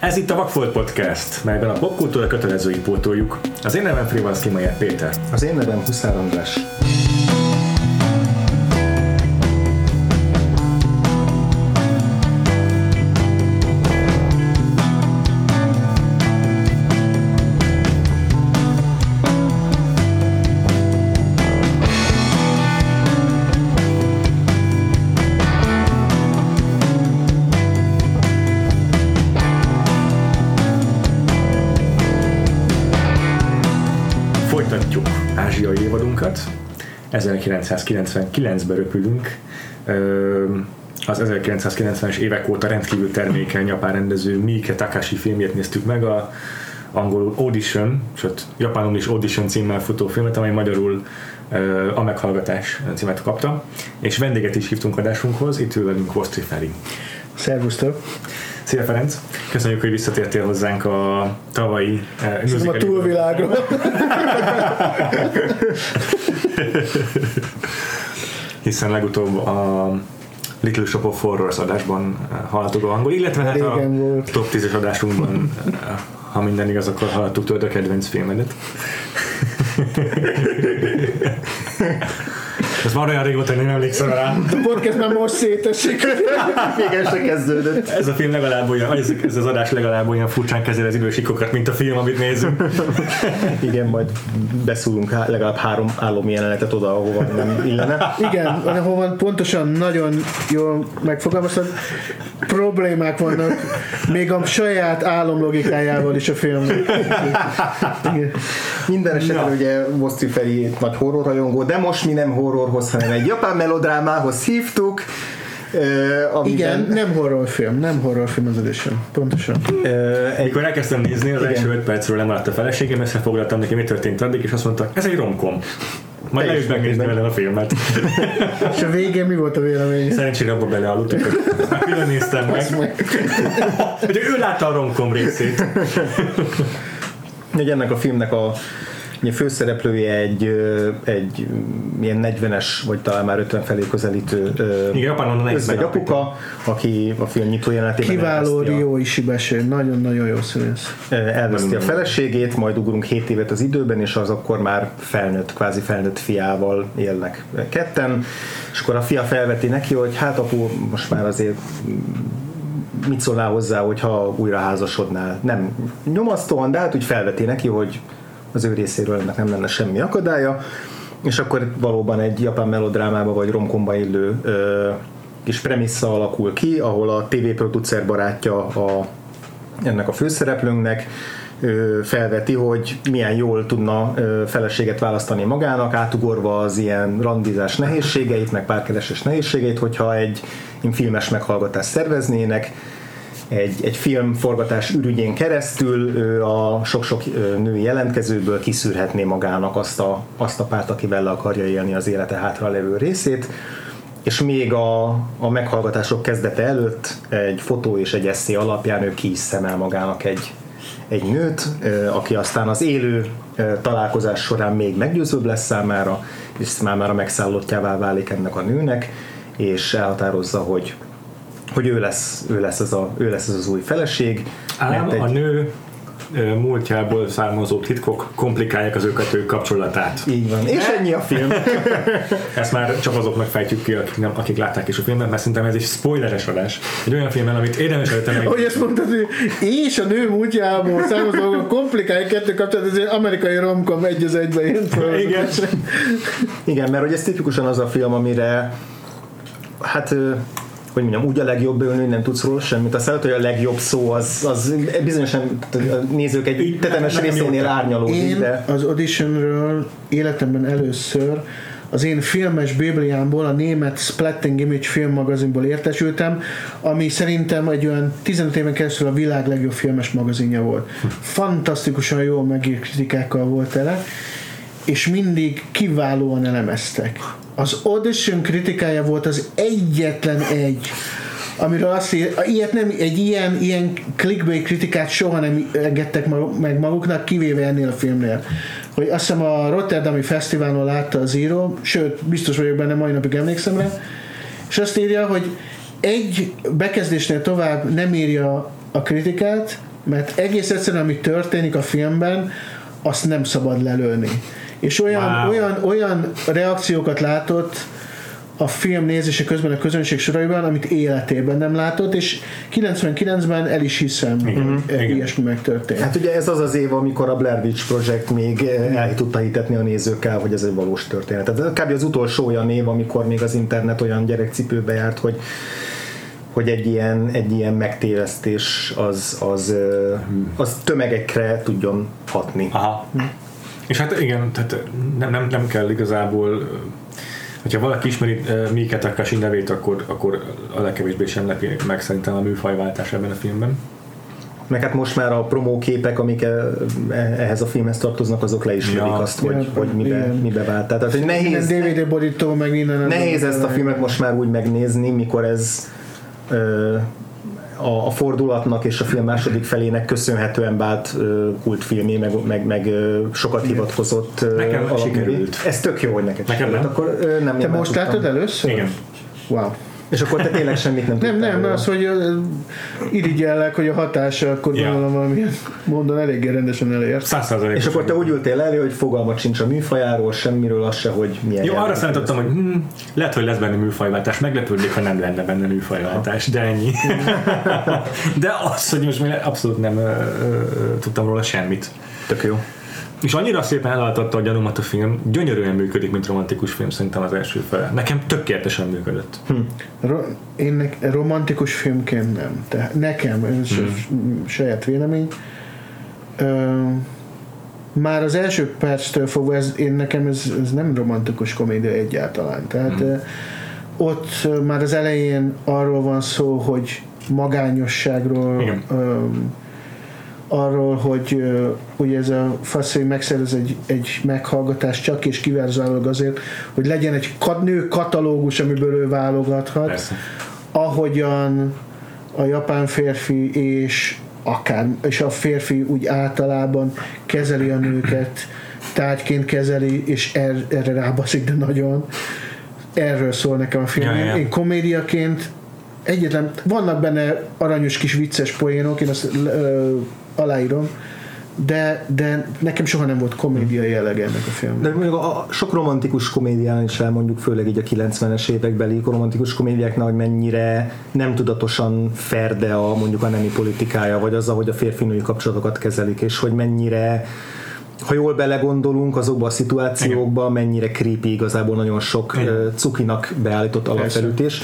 Ez itt a Vakfolt Podcast, melyben a popkultúra kötelezői pótoljuk. Az én nevem Frivalszki Majer Péter. Az én nevem Huszár András. 1999-ben röpülünk. Az 1990-es évek óta rendkívül termékeny japán rendező Miike Takashi filmjét néztük meg, a angolul Audition, sőt japánul is Audition címmel futó filmet, amely magyarul a meghallgatás címet kapta, és vendéget is hívtunk adásunkhoz, itt ül velünk Vosztri Feri. Szervusztok! Szia Ferenc! Köszönjük, hogy visszatértél hozzánk a tavalyi Nem a túlvilágra. hiszen legutóbb a Little Shop of Horrors adásban eh, hallottuk a angol, illetve hát a volt. top 10-es adásunkban, eh, ha minden igaz, akkor hallottuk tőled a kedvenc filmedet. Ez már olyan régóta, hogy nem emlékszem rá. A podcast már most szétesik. Még el se kezdődött. Ez a film legalább olyan, ez, ez az adás legalább olyan furcsán kezeli az idősikokat, mint a film, amit nézünk. Igen, majd beszúrunk legalább három állami jelenetet oda, ahova nem illene. Igen, ahol pontosan nagyon jól megfogalmaztad, problémák vannak, még a saját álomlogikájával is a filmnek. Igen. Minden esetre Na. ugye Moszti Feri nagy horrorrajongó, de most mi nem horrorhoz, hanem egy japán melodrámához hívtuk. Uh, amiben, Igen, nem horrorfilm, nem horrorfilm az edition. Pontosan. Uh, egy, Mikor elkezdtem nézni, az Igen. első 5 percről lemaradt a feleségem, összefoglaltam neki, mi történt addig, és azt mondta, ez egy romkom. Majd Teljes leült megnézni vele a filmet. És a végén mi volt a vélemény? Szerencsére abba belealudtak, hogy már külön néztem meg. Hogy ő látta a romkom részét. Ugye ennek a filmnek a ugye főszereplője egy, egy mm, ilyen 40-es, vagy talán már 50 felé közelítő Igen, özvegy apuka, aki a film nyitó jelenetében Kiváló Rio Ishibashi, nagyon-nagyon jó színész. elveszti a feleségét, majd ugrunk 7 évet az időben, és az akkor már felnőtt, kvázi felnőtt fiával élnek ketten, és akkor a fia felveti neki, hogy hát apu, most már azért mit szólnál hozzá, hogyha újra házasodnál. Nem nyomasztóan, de hát úgy felveti neki, hogy az ő részéről ennek nem lenne semmi akadálya, és akkor valóban egy japán melodrámába vagy romkomba illő ö, kis premissza alakul ki, ahol a TV producer barátja a ennek a főszereplőnknek ö, felveti, hogy milyen jól tudna ö, feleséget választani magának, átugorva az ilyen randizás nehézségeit, meg párkeresés nehézségeit, hogyha egy filmes meghallgatást szerveznének, egy, egy filmforgatás ürügyén keresztül ő a sok-sok női jelentkezőből kiszűrhetné magának azt a, azt a párt, akivel le akarja élni az élete hátra levő részét. És még a, a meghallgatások kezdete előtt egy fotó és egy eszé alapján ő ki is szemel magának egy, egy nőt, aki aztán az élő találkozás során még meggyőzőbb lesz számára, és számára megszállottjává válik ennek a nőnek, és elhatározza, hogy hogy ő lesz, ő lesz, ez, a, ő lesz ez az új feleség. Ám egy- a nő múltjából származó titkok komplikálják az ő kapcsolatát. Így van. És ennyi a film. Ezt már csak azoknak fejtjük ki, akik, nem, akik látták is a filmet, mert szerintem ez egy spoileres adás. Egy olyan filmen, amit érdemes meg... Hogy ezt mondtad, hogy és a nő múltjából dolgok komplikálják kettő kapcsolat, ez egy amerikai romkom egy az egyben. Igen. Igen, mert hogy ez tipikusan az a film, amire hát hogy mondjam, úgy a legjobb ülni, nem tudsz róla semmit. Azt lehet, hogy a legjobb szó az, az bizonyosan a nézők egy tetemes részénél árnyalódik, Én de az auditionről életemben először az én filmes bibliámból, a német Splatting Image filmmagazinból értesültem, ami szerintem egy olyan 15 éven keresztül a világ legjobb filmes magazinja volt. Fantasztikusan jó megírt kritikákkal volt tele, és mindig kiválóan elemeztek. Az audition kritikája volt az egyetlen egy, amiről azt ír, ilyet nem, egy ilyen, ilyen clickbait kritikát soha nem engedtek meg maguknak, kivéve ennél a filmnél. Hogy azt hiszem a Rotterdami Fesztiválon látta az író, sőt, biztos vagyok benne, mai napig emlékszem rá, és azt írja, hogy egy bekezdésnél tovább nem írja a kritikát, Mert egész egyszerűen, ami történik a filmben, azt nem szabad lelőni. És olyan, Wow. olyan, olyan reakciókat látott a film nézése közben a közönség soraiban, amit életében nem látott, és 99-ben el is hiszem, Igen, hogy igen. ilyesmi megtörtént. Hát ugye ez az az év, amikor a Blair Witch Project még eh, el tudta hitetni a nézőkkel, hogy ez egy valós történet. Tehát kb. az utolsó olyan év, amikor még az internet olyan gyerekcipőbe járt, hogy hogy egy ilyen, egy ilyen megtévesztés az, az, eh, az tömegekre tudjon hatni. Aha. És hát igen, tehát nem, nem, nem kell igazából hogyha valaki ismeri uh, Mike Takashi nevét, akkor, akkor a legkevésbé sem lepi meg szerintem a műfajváltás ebben a filmben. Meg hát most már a promóképek, amik eh, ehhez a filmhez tartoznak, azok le is Ja. azt, hogy, Ja, hogy mibe, igen. mibe vált. Tehát, hogy nehéz, DVD borító, meg minden. Nehéz ezt a filmet most már úgy megnézni, mikor ez ö, a, a fordulatnak és a film második felének köszönhetően vált ö, kultfilmé, meg, meg, meg ö, sokat hivatkozott ö, Nekem sikerült. Ez tök jó, hogy neked Nekem nem. Akkor ö, nem Te most tudtam. látod először? Igen. Wow. És akkor te tényleg semmit nem Nem, tudtál nem, róla. az, hogy irigyellek, hogy a hatása, akkor Ja. gondolom valamilyen módon eléggé rendesen százalékos. És akkor te úgy ültél elő, hogy fogalmat sincs a műfajáról, semmiről, az se, hogy milyen Jó, arra számítottam, hogy hm, lehet, hogy lesz benne műfajváltás. Meglepődnék, ha nem lenne benne műfajváltás, de ennyi. de az, hogy most még abszolút nem ö, ö, tudtam róla semmit. Tök jó. És annyira szépen elaltatta a gyanúmat a film, gyönyörűen működik, mint romantikus film szerintem az első fele. Nekem tökéletesen működött. Ro- én nek- romantikus filmként nem. Tehát nekem, ez hmm. saját vélemény. Ö, már az első perctől fogva ez, én nekem ez, ez nem romantikus komédia egyáltalán. Tehát hmm. ott már az elején arról van szó, hogy magányosságról, Igen. ö, arról, hogy ugye ez a faszai megszerez egy, egy meghallgatást csak és kiverzállólag azért, hogy legyen egy nő katalógus, amiből ő válogathat Persze. ahogyan a japán férfi és akár, és a férfi úgy általában kezeli a nőket, tárgyként kezeli, és er, erre rábaszik, de nagyon. Erről szól nekem a film. Ja, ja. Én komédiaként egyetlen, vannak benne aranyos kis vicces poénok, én azt ö, aláírom, de, de nekem soha nem volt komédia jellege ennek a filmnek. De mondjuk a, a sok romantikus komédián is elmondjuk, főleg így a 90-es évekbeli romantikus komédiáknál, hogy mennyire nem tudatosan ferde a mondjuk a nemi politikája, vagy az, ahogy a férfi-női kapcsolatokat kezelik, és hogy mennyire ha jól belegondolunk azokba a szituációkba, mennyire creepy igazából nagyon sok Igen. cukinak beállított alapfelütés.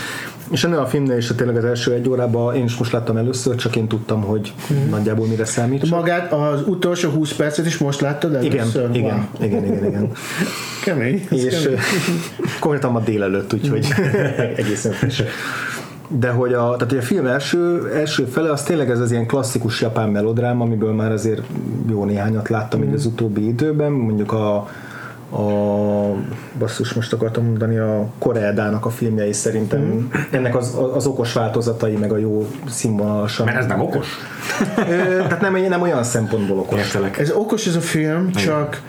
És ennél a filmnél is tényleg az első egy órában én is most láttam először, csak én tudtam, hogy nagyjából mire számít. Magát az utolsó 20 percet is most láttad Igen, először? igen, Wow. igen, igen, igen. Kemény. és kemény. konkrétan ma délelőtt, úgyhogy egészen friss. De hogy a, tehát hogy a film első, első fele az tényleg ez az ilyen klasszikus japán melodrám, amiből már azért jó néhányat láttam mm. így az utóbbi időben, mondjuk a, a basszus, most akartam mondani, a Koreedának a filmjei szerintem mm. ennek az, az okos változatai, meg a jó színvonalasan. Mert ez nem okos. Tehát nem, nem olyan szempontból okos. Értelek. Ez okos ez a film, csak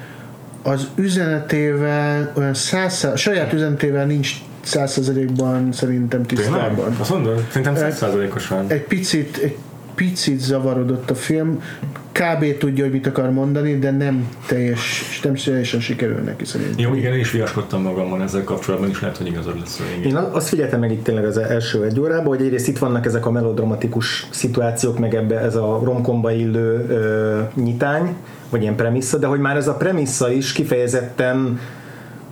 az üzenetével, olyan száz, saját üzenetével nincs százszerzelékban szerintem tisztában. Azt mondod? Szerintem százszázalékos van. Egy picit, egy picit zavarodott a film, kb. tudja, hogy mit akar mondani, de nem teljes, nem teljesen sikerül neki szerintem. Jó, igen, én is viaskodtam magamon ezzel kapcsolatban, is lehet, hogy igazad lesz. Igen. Én azt figyeltem meg itt tényleg az első egy órában, hogy egyrészt itt vannak ezek a melodramatikus szituációk, meg ebbe ez a romkomba illő ö, nyitány, vagy ilyen premissza, de hogy már ez a premissza is kifejezetten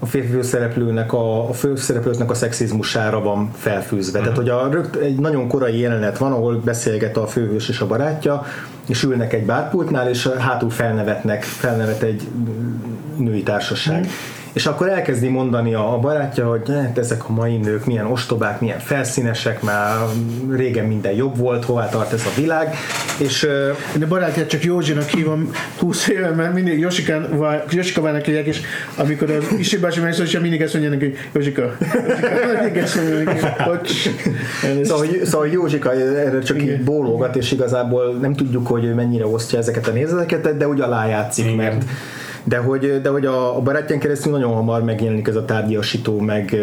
a férfi főszereplőnek a, a főszereplőknek a szexizmusára van felfűzve. Tehát, hogy a, rögt, egy nagyon korai jelenet van, ahol beszélget a főhős és a barátja, és ülnek egy bárpultnál, és hátul felnevetnek, felnevet egy női társaság. És akkor elkezdi mondani a, barátja, hogy hát ezek a mai nők milyen ostobák, milyen felszínesek, már régen minden jobb volt, hová tart ez a világ, és a barátját csak Józsinak hívom 20 éve, mert mindig Josikán, Josikavának hívják, és amikor az Isi bácsi megszól, és mindig ezt mondja neki, hogy Józsika, mindig ezt mondja neki, hogy Szóval, szóval Józsika erre csak így Igen. bólogat, és igazából nem tudjuk, hogy ő mennyire osztja ezeket a nézeteket, de úgy alájátszik, Igen. mert De hogy, de hogy a, a barátján keresztül nagyon hamar megjelenik ez a tárgyasító, meg,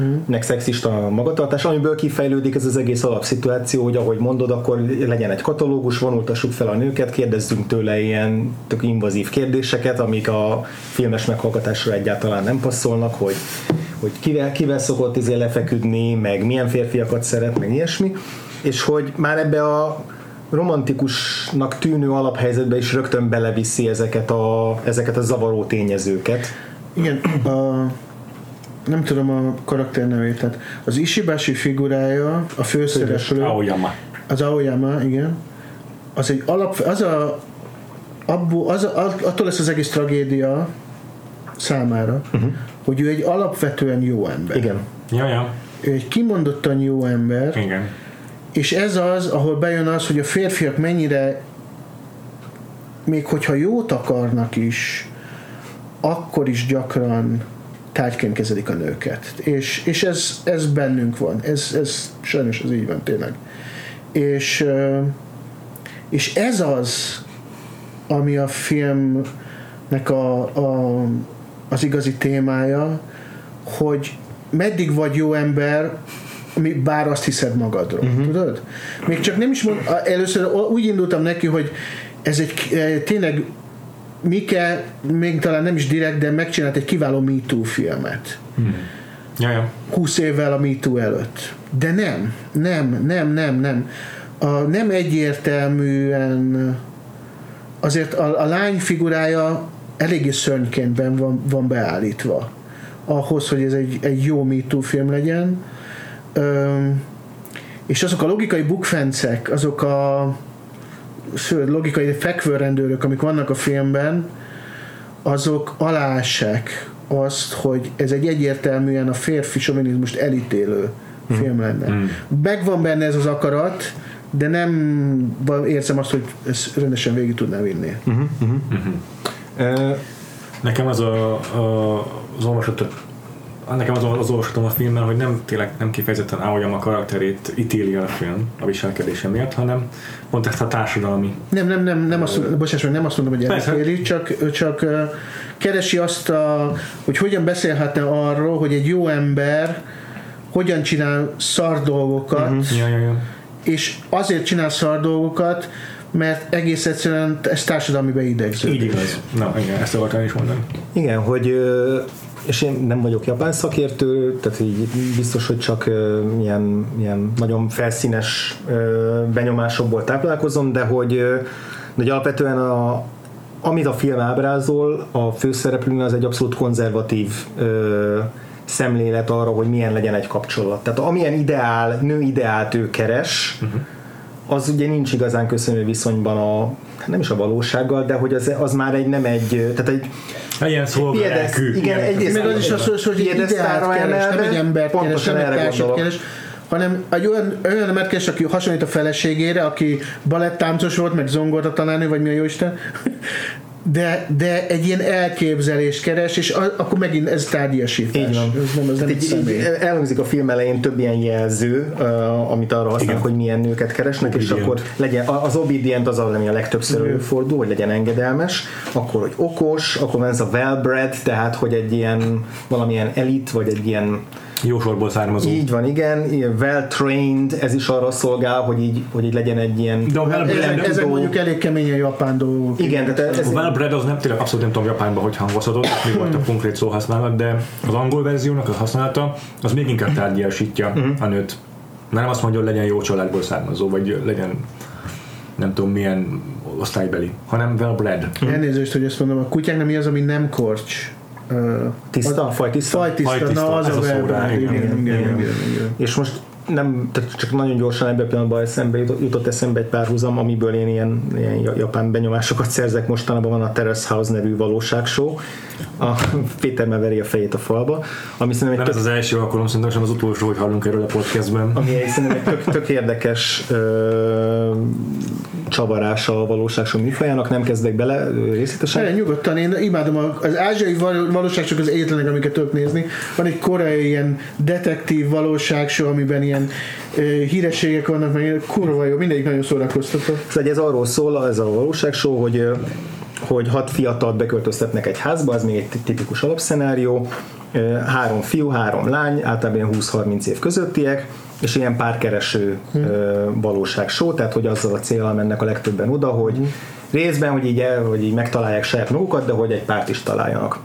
mm. meg szexista magatartás, amiből kifejlődik ez az egész alapszituáció, hogy ahogy mondod, akkor legyen egy katalógus, vonultassuk fel a nőket, kérdezzünk tőle ilyen tök invazív kérdéseket, amik a filmes meghallgatásra egyáltalán nem passzolnak, hogy hogy kivel, kivel szokott izé lefeküdni, meg milyen férfiakat szeret, meg ilyesmi, és hogy már ebbe a romantikusnak tűnő alaphelyzetbe is rögtön beleviszi ezeket a, ezeket a zavaró tényezőket. Igen, a, nem tudom a karakter nevét, tehát az Ishibashi figurája, a főszereplő, Aoyama. az Aoyama, igen, az egy alap, az a, abból, az a, attól lesz az egész tragédia számára, uh-huh. hogy ő egy alapvetően jó ember. Igen. Ja, ja. Ő egy kimondottan jó ember, Igen. És ez az, ahol bejön az, hogy a férfiak mennyire még hogyha jót akarnak is, akkor is gyakran tárgyként kezelik a nőket. És, és ez, ez bennünk van. Ez, ez sajnos ez így van tényleg. És, és ez az, ami a filmnek a, a, az igazi témája, hogy meddig vagy jó ember, mi- bár azt hiszed magadról, uh-huh. tudod? Még csak nem is mond, először úgy indultam neki, hogy ez egy eh, tényleg Mike még talán nem is direkt, de megcsinált egy kiváló Me Too filmet. Ja, ja. 20 évvel a MeToo előtt. De nem, nem, nem, nem, nem. A, nem egyértelműen azért a, a lány figurája eléggé szörnyként van, van beállítva ahhoz, hogy ez egy, egy jó MeToo film legyen. És azok a logikai bukfencek, azok a sőt, logikai fekvőrendőrök, amik vannak a filmben, azok alássák azt, hogy ez egy egyértelműen a férfi sovinizmust elítélő film lenne. Megvan benne ez az akarat, de nem érzem azt, hogy ezt rendesen végig tudná vinni. Ö, Nekem az a, a, az olvasat nekem az, az olvasatom a filmben, hogy nem tényleg nem kifejezetten Aoyama karakterét ítéli a film a viselkedése miatt, hanem pont ezt a társadalmi Nem, nem, nem, nem azt, mondom, bocsáss nem azt mondom, hogy elítéli, csak, csak keresi azt, a, hogy hogyan beszélhetne arról, hogy egy jó ember hogyan csinál szar dolgokat, uh-huh. ja, ja, ja. és azért csinál szar dolgokat, mert egész egyszerűen ez társadalmi beidegződés. Így igaz. Na, igen, ezt akartam is mondani. Igen, hogy ö, és én nem vagyok japán szakértő, tehát így biztos, hogy csak ilyen, ilyen nagyon felszínes benyomásokból táplálkozom, de hogy, de hogy alapvetően a, amit a film ábrázol, a főszereplőn az egy abszolút konzervatív ö, szemlélet arra, hogy milyen legyen egy kapcsolat. Tehát amilyen ideál, nő ideált ő keres, uh-huh. az ugye nincs igazán köszönő viszonyban a hát nem is a valósággal, de hogy az, az már egy nem egy, tehát egy Egy ilyen szolgalelkű. Igen, egyrészt- Meg az is az, hogy- ideált keres, nem egy embert keres, pontosan nem egy erre társat gondolok. keres, hanem egy olyan, olyan embert keres, aki hasonlít a feleségére, aki balettáncos volt, meg zongorta tanárnő, vagy mi a jóisten, de, de egy ilyen elképzelést keres, és a, akkor megint ez tárgyasítás. Így van. Ez nem, ez nem egy így, így elhangzik a film elején több ilyen jelző, uh, amit arra használnak, hogy milyen nőket keresnek, és Obedient. akkor legyen, az obedient az ami a legtöbbször előfordul, hogy legyen engedelmes, akkor, hogy okos, akkor van ez a well-bred, tehát, hogy egy ilyen valamilyen elit, vagy egy ilyen Jó sorból származó. így van, igen, ilyen well-trained, ez is arra szolgál, hogy így, hogy így legyen egy ilyen De a well Ezek, ezek mondjuk elég keményen japán dolgok. igen, tehát ez, a well bred az nem tényleg abszolút nem tudom Japánban, hogy hangozhatott, mi volt a konkrét szóhasználat, de az angol verziónak a használata az még inkább tárgyasítja a nőt. Nem azt mondja, hogy legyen jó családból származó, vagy legyen nem tudom milyen osztálybeli, hanem well bred. Elnézést, hogy ezt mondom, a kutyáknak mi az, ami nem korcs? Tiszta, fajtiszta. Fajtiszta, Fajtiszta, na az ez a a szó verben. rá, Igen, igen, igen, igen, igen. igen, igen. És most nem, tehát csak nagyon gyorsan ebben a pillanatban eszembe jutott, jutott eszembe egy párhuzam, amiből én ilyen, ilyen japán benyomásokat szerzek mostanában van a Terrace House nevű valóságshow. A Péter meveri a fejét a falba, ami szerintem Nem egy ez tök, az első alkalom, szerintem sem az utolsó, hogy hallunk erről a podcastben. ami egy, szerintem egy tök, tök érdekes ö, csavarása a valóságshow műfajának, nem kezdek bele részletesen. Erre nyugodtan, én imádom a- az ázsiai val- valóság csak az egyetlenek, amiket tudok nézni. Van egy koreai ilyen detektív valóságshow, amiben ilyen ö, hírességek vannak, meg ilyen kurva jó, mindegyik nagyon szórakoztató. Szóval ez arról szól, ez a valóságshow, hogy ö, hogy hat fiatalt beköltöztetnek egy házba, az még egy tipikus alapszenárió, három fiú, három lány, általában 20-30 év közöttiek, és ilyen párkereső hmm. valóság show, tehát hogy azzal a célral mennek a legtöbben oda, hogy hmm. részben, hogy így, el, hogy így megtalálják saját magukat, de hogy egy párt is találjanak.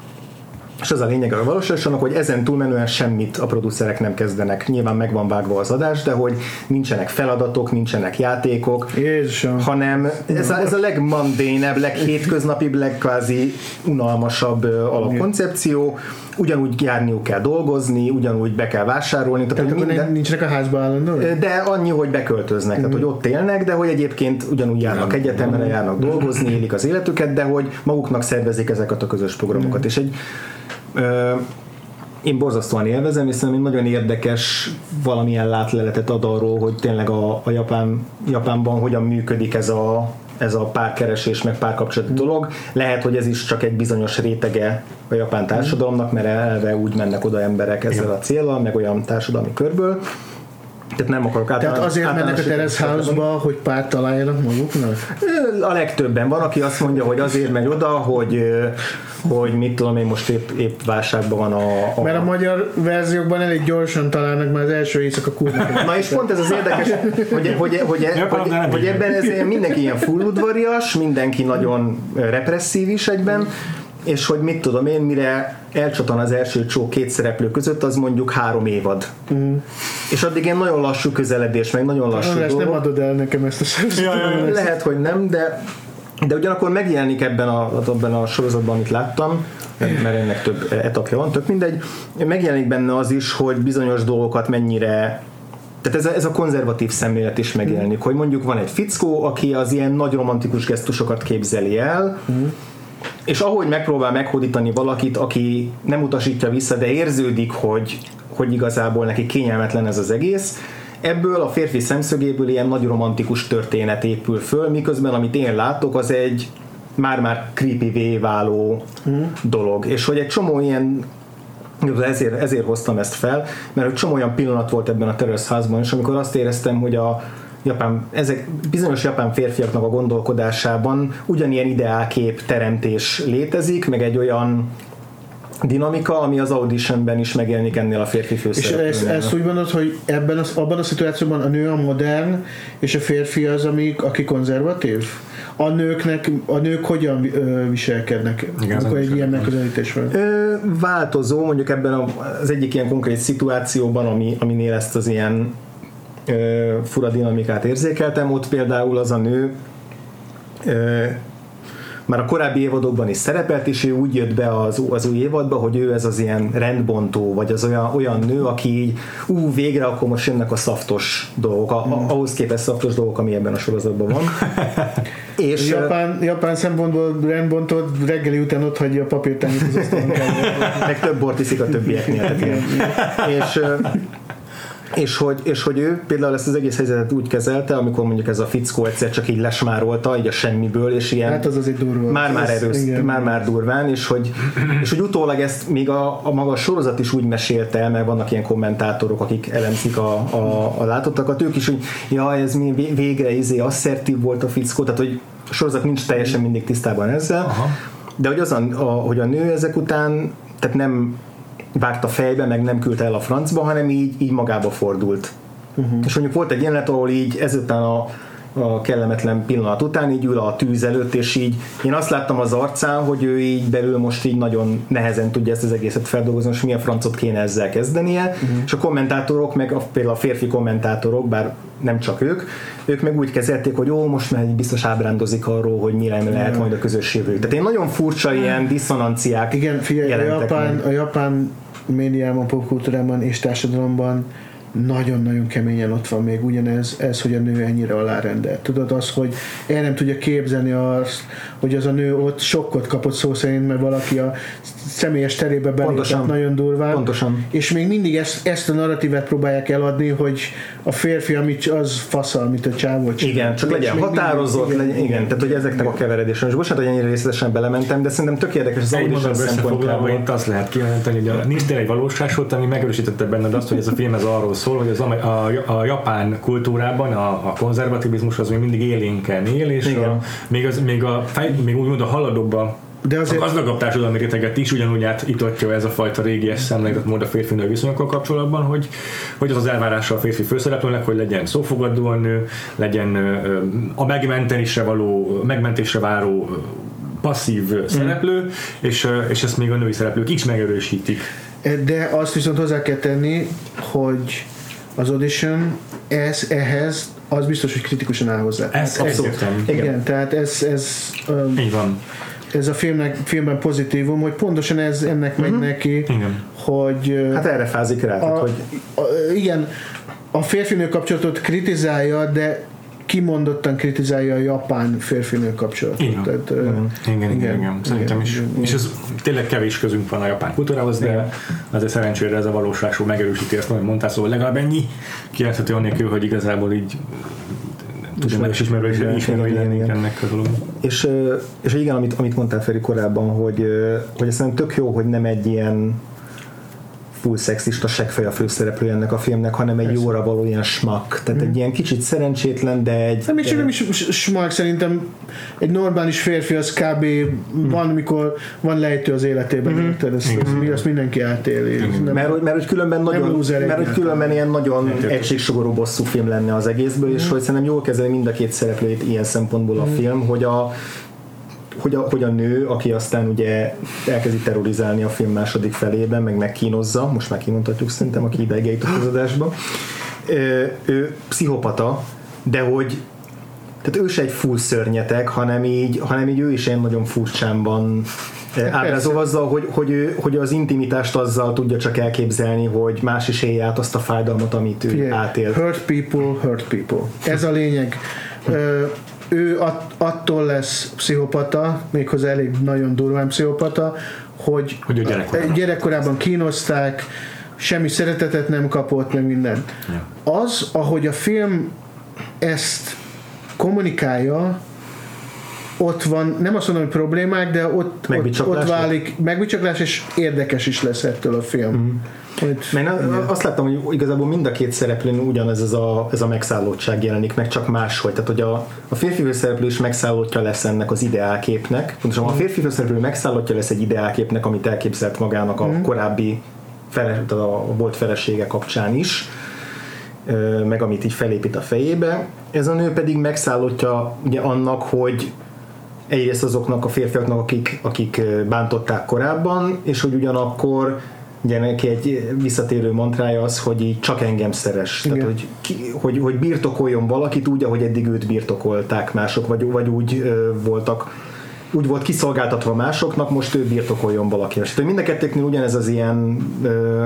És az a lényeg a valóságosnak, hogy ezen túlmenően semmit a producerek nem kezdenek. Nyilván meg van vágva az adás, de hogy nincsenek feladatok, nincsenek játékok, Jézusom. hanem ez a, ez a legmandénebb, leghétköznapibb, legkvázi unalmasabb alapkoncepció. Ugyanúgy járniuk kell dolgozni, ugyanúgy be kell vásárolni. Tehát, tehát minden, nincsenek a házba állandó? De annyi, hogy beköltöznek, tehát hogy ott élnek, de hogy egyébként ugyanúgy járnak egyetemre, járnak dolgozni, élik az életüket, de hogy maguknak szervezik ezeket a közös programokat. Mm. És egy én borzasztóan élvezem, hiszen egy nagyon érdekes valamilyen látleletet ad arról, hogy tényleg a, a Japán, Japánban hogyan működik ez a, ez a párkeresés, meg párkapcsolati dolog. Lehet, hogy ez is csak egy bizonyos rétege a japán társadalomnak, mert elve úgy mennek oda emberek ezzel a célral, meg olyan társadalmi körből. Tehát nem akarok Tehát azért mennek a Terrace House-ba, hogy párt találjanak maguknak? A legtöbben. Van, aki azt mondja, hogy azért megy oda, hogy hogy mit tudom én most épp, épp válságban van a, a... Mert a magyar verziókban elég gyorsan találnak már az első éjszaka kurva. Na és pont ez az érdekes, hogy, hogy, hogy, hogy, hogy, hogy ebben ez mindenki ilyen full udvarias, mindenki nagyon represszív is egyben, és hogy mit tudom én, mire elcsatan az első csó két szereplő között, az mondjuk három évad. Mm. És addig ilyen nagyon lassú közeledés, meg nagyon lassú Ezt nem adod el nekem ezt a ja, Lehet, hogy nem, de de ugyanakkor megjelenik ebben a, ebben a sorozatban, amit láttam, mert ennek több etapja van, tök mindegy, megjelenik benne az is, hogy bizonyos dolgokat mennyire tehát ez a, ez a konzervatív szemlélet is megjelenik, mm. hogy mondjuk van egy fickó, aki az ilyen nagy romantikus gesztusokat képzeli el, mm. És ahogy megpróbál meghódítani valakit, aki nem utasítja vissza, de érződik, hogy, hogy igazából neki kényelmetlen ez az egész, ebből a férfi szemszögéből ilyen nagy romantikus történet épül föl, miközben amit én látok, az egy már-már creepy váló mm. dolog. És hogy egy csomó ilyen ezért, ezért hoztam ezt fel, mert egy csomó olyan pillanat volt ebben a Terrace házban, és amikor azt éreztem, hogy a japán, ezek bizonyos japán férfiaknak a gondolkodásában ugyanilyen ideálkép teremtés létezik, meg egy olyan dinamika, ami az auditionben is megjelenik ennél a férfi főszereplőnél. És ezt, ezt úgy mondod, hogy ebben az, abban a szituációban a nő a modern, és a férfi az, ami, aki konzervatív? A nőknek, a nők hogyan viselkednek, Igen, amikor egy ilyen megközelítés van? Ö, változó, mondjuk ebben az egyik ilyen konkrét szituációban, ami, aminél ezt az ilyen fura dinamikát érzékeltem, ott például az a nő már a korábbi évadokban is szerepelt, és ő úgy jött be az, az új évadba, hogy ő ez az ilyen rendbontó, vagy az olyan, olyan nő, aki így, ú, végre akkor most jönnek a szaftos dolgok, a, mm. ahhoz képest szaftos dolgok, ami ebben a sorozatban van. és Japán, Japán szempontból rendbontó reggeli után ott hagyja a papírtányot az asztalon Meg több bort iszik a többieknél. és és hogy, és hogy ő például ezt az egész helyzetet úgy kezelte, amikor mondjuk ez a fickó egyszer csak így lesmárolta, így a semmiből, és ilyen hát az azért durva. Már-már erős, már-már durván, és hogy, és hogy utólag ezt még a, a maga a sorozat is úgy mesélte el, mert vannak ilyen kommentátorok, akik elemzik a, a, a látottakat, ők is, hogy ja, ez mi végre izé asszertív volt a fickó, tehát hogy a sorozat nincs teljesen mindig tisztában ezzel, Aha. de hogy az a, a, hogy a nő ezek után, tehát nem vágta fejbe, meg nem küldte el a francba, hanem így, így magába fordult. Uh-huh. És mondjuk volt egy jelenet, ahol így ezután a, a kellemetlen pillanat után így ül a tűz előtt, és így én azt láttam az arcán, hogy ő így belül most így nagyon nehezen tudja ezt az egészet feldolgozni, és milyen francot kéne ezzel kezdenie, uh-huh. és a kommentátorok, meg a, például a férfi kommentátorok, bár nem csak ők, ők meg úgy kezelték, hogy ó, most már biztos ábrándozik arról, hogy mi lehet majd a közös jövő. Tehát én nagyon furcsa ilyen diszonanciák Igen, figyelj, a japán, a japán médiában, popkultúrában és társadalomban nagyon-nagyon keményen ott van még ugyanez, ez, hogy a nő ennyire alárendelt. Tudod az, hogy el nem tudja képzelni azt, hogy az a nő ott sokkot kapott szó szerint, mert valaki a személyes terébe belépett nagyon durván. Pontosan. És még mindig ezt, ezt a narratívet próbálják eladni, hogy a férfi, amit az faszal, amit a csávó csinál. Igen, csak legyen határozott, legyen, igen, tehát hogy ezeknek a keveredés. És bocsánat, hogy ennyire részletesen belementem, de szerintem tök érdekes az audition szempontjából. Itt azt lehet kijelenteni, hogy nincs egy valóságot, ami megerősítette benned azt, hogy ez a film ez arról szól, hogy az a, a, a japán kultúrában a, a konzervativizmus az még mindig élénken él, és a, még, az, még, a, fej, még úgymond a haladóbb de azért... A gazdagabb társadalmi réteget is ugyanúgy átítatja ez a fajta régi szemléletmód a férfi nő viszonyokkal kapcsolatban, hogy, hogy az az elvárása a férfi főszereplőnek, hogy legyen szófogadóan nő, legyen a megmentésre való, megmentésre váró passzív mm. szereplő, és, és ezt még a női szereplők is megerősítik. De azt viszont hozzá kell tenni, hogy az audition ez, ehhez az biztos, hogy kritikusan áll hozzá. Ez abszolút. Igen, igen, tehát ez, ez um, Így van ez a filmnek, filmben pozitívum, hogy pontosan ez ennek uh-huh. megy neki, igen. hogy... Hát erre fázik rá, a, hogy... A, igen, a férfinő kapcsolatot kritizálja, de kimondottan kritizálja a japán férfinő kapcsolatot. Igen. Tehát, uh, igen, igen, igen, igen, szerintem igen, is. Igen. És ez tényleg kevés közünk van a japán kultúrához, de igen. azért szerencsére ez a valóságról megerősíti ezt, amit mondtál, szóval legalább ennyi kijelenthető annélkül, hogy igazából így tudományos ismerve ismerve lennénk ennek a dolognak. És, és igen, amit, amit mondtál Feri korábban, hogy, hogy ez tök jó, hogy nem egy ilyen full szexista seggfej a főszereplő ennek a filmnek, hanem egy Persze. jóra való ilyen smak. Tehát mm. egy ilyen kicsit szerencsétlen, de egy... Nem, még nem is smak, szerintem egy normális férfi az kb. Mm. van, mikor van lejtő az életében, mm. tehát ezt, mm. ezt, mindenki átéli. Mm. Nem, mert, mert, hogy különben nagyon, mert hogy különben ilyen nagyon egységsogorú bosszú film lenne az egészből, mm. és hogy szerintem jól kezeli mind a két szereplőjét ilyen szempontból a mm. film, hogy a hogy a, hogy a nő, aki aztán ugye elkezdi terrorizálni a film második felében, meg megkínozza, most már kimondhatjuk szerintem, aki ideig eljutott az adásba, ő, ő pszichopata, de hogy tehát ő se egy full szörnyetek, hanem így, hanem így ő is egy nagyon furcsán van ábrázol azzal, hogy, hogy, ő, hogy az intimitást azzal tudja csak elképzelni, hogy más is élje át azt a fájdalmat, amit ő yeah. átél. Hurt people, hurt people. Ez a lényeg ő att, attól lesz pszichopata, méghozzá elég nagyon durván pszichopata, hogy, hogy ő gyerekkorában. gyerekkorában kínozták, semmi szeretetet nem kapott, meg minden. Ja. Az, ahogy a film ezt kommunikálja, ott van, nem azt mondom, hogy problémák, de ott, ott, ott válik megbicsaklás, és érdekes is lesz ettől a film. Mm. Mert azt láttam, hogy igazából mind a két szereplőn ugyanez ez a, ez a megszállottság jelenik meg, csak máshogy. Tehát, hogy a, a férfi főszereplő is megszállottja lesz ennek az ideálképnek. Pontosan a férfi főszereplő megszállottja lesz egy ideálképnek, amit elképzelt magának a mm. korábbi fele, a volt felesége kapcsán is meg amit így felépít a fejébe. Ez a nő pedig megszállottja ugye annak, hogy egyrészt azoknak a férfiaknak, akik, akik bántották korábban, és hogy ugyanakkor ugye neki egy visszatérő mantrája az, hogy így csak engem szeres. Igen. Tehát, hogy, ki, hogy, hogy birtokoljon valakit úgy, ahogy eddig őt birtokolták mások, vagy, vagy úgy ö, voltak úgy volt kiszolgáltatva másoknak, most ő birtokoljon valakinek. Tehát mind a kettőknél ugyanez az ilyen ö,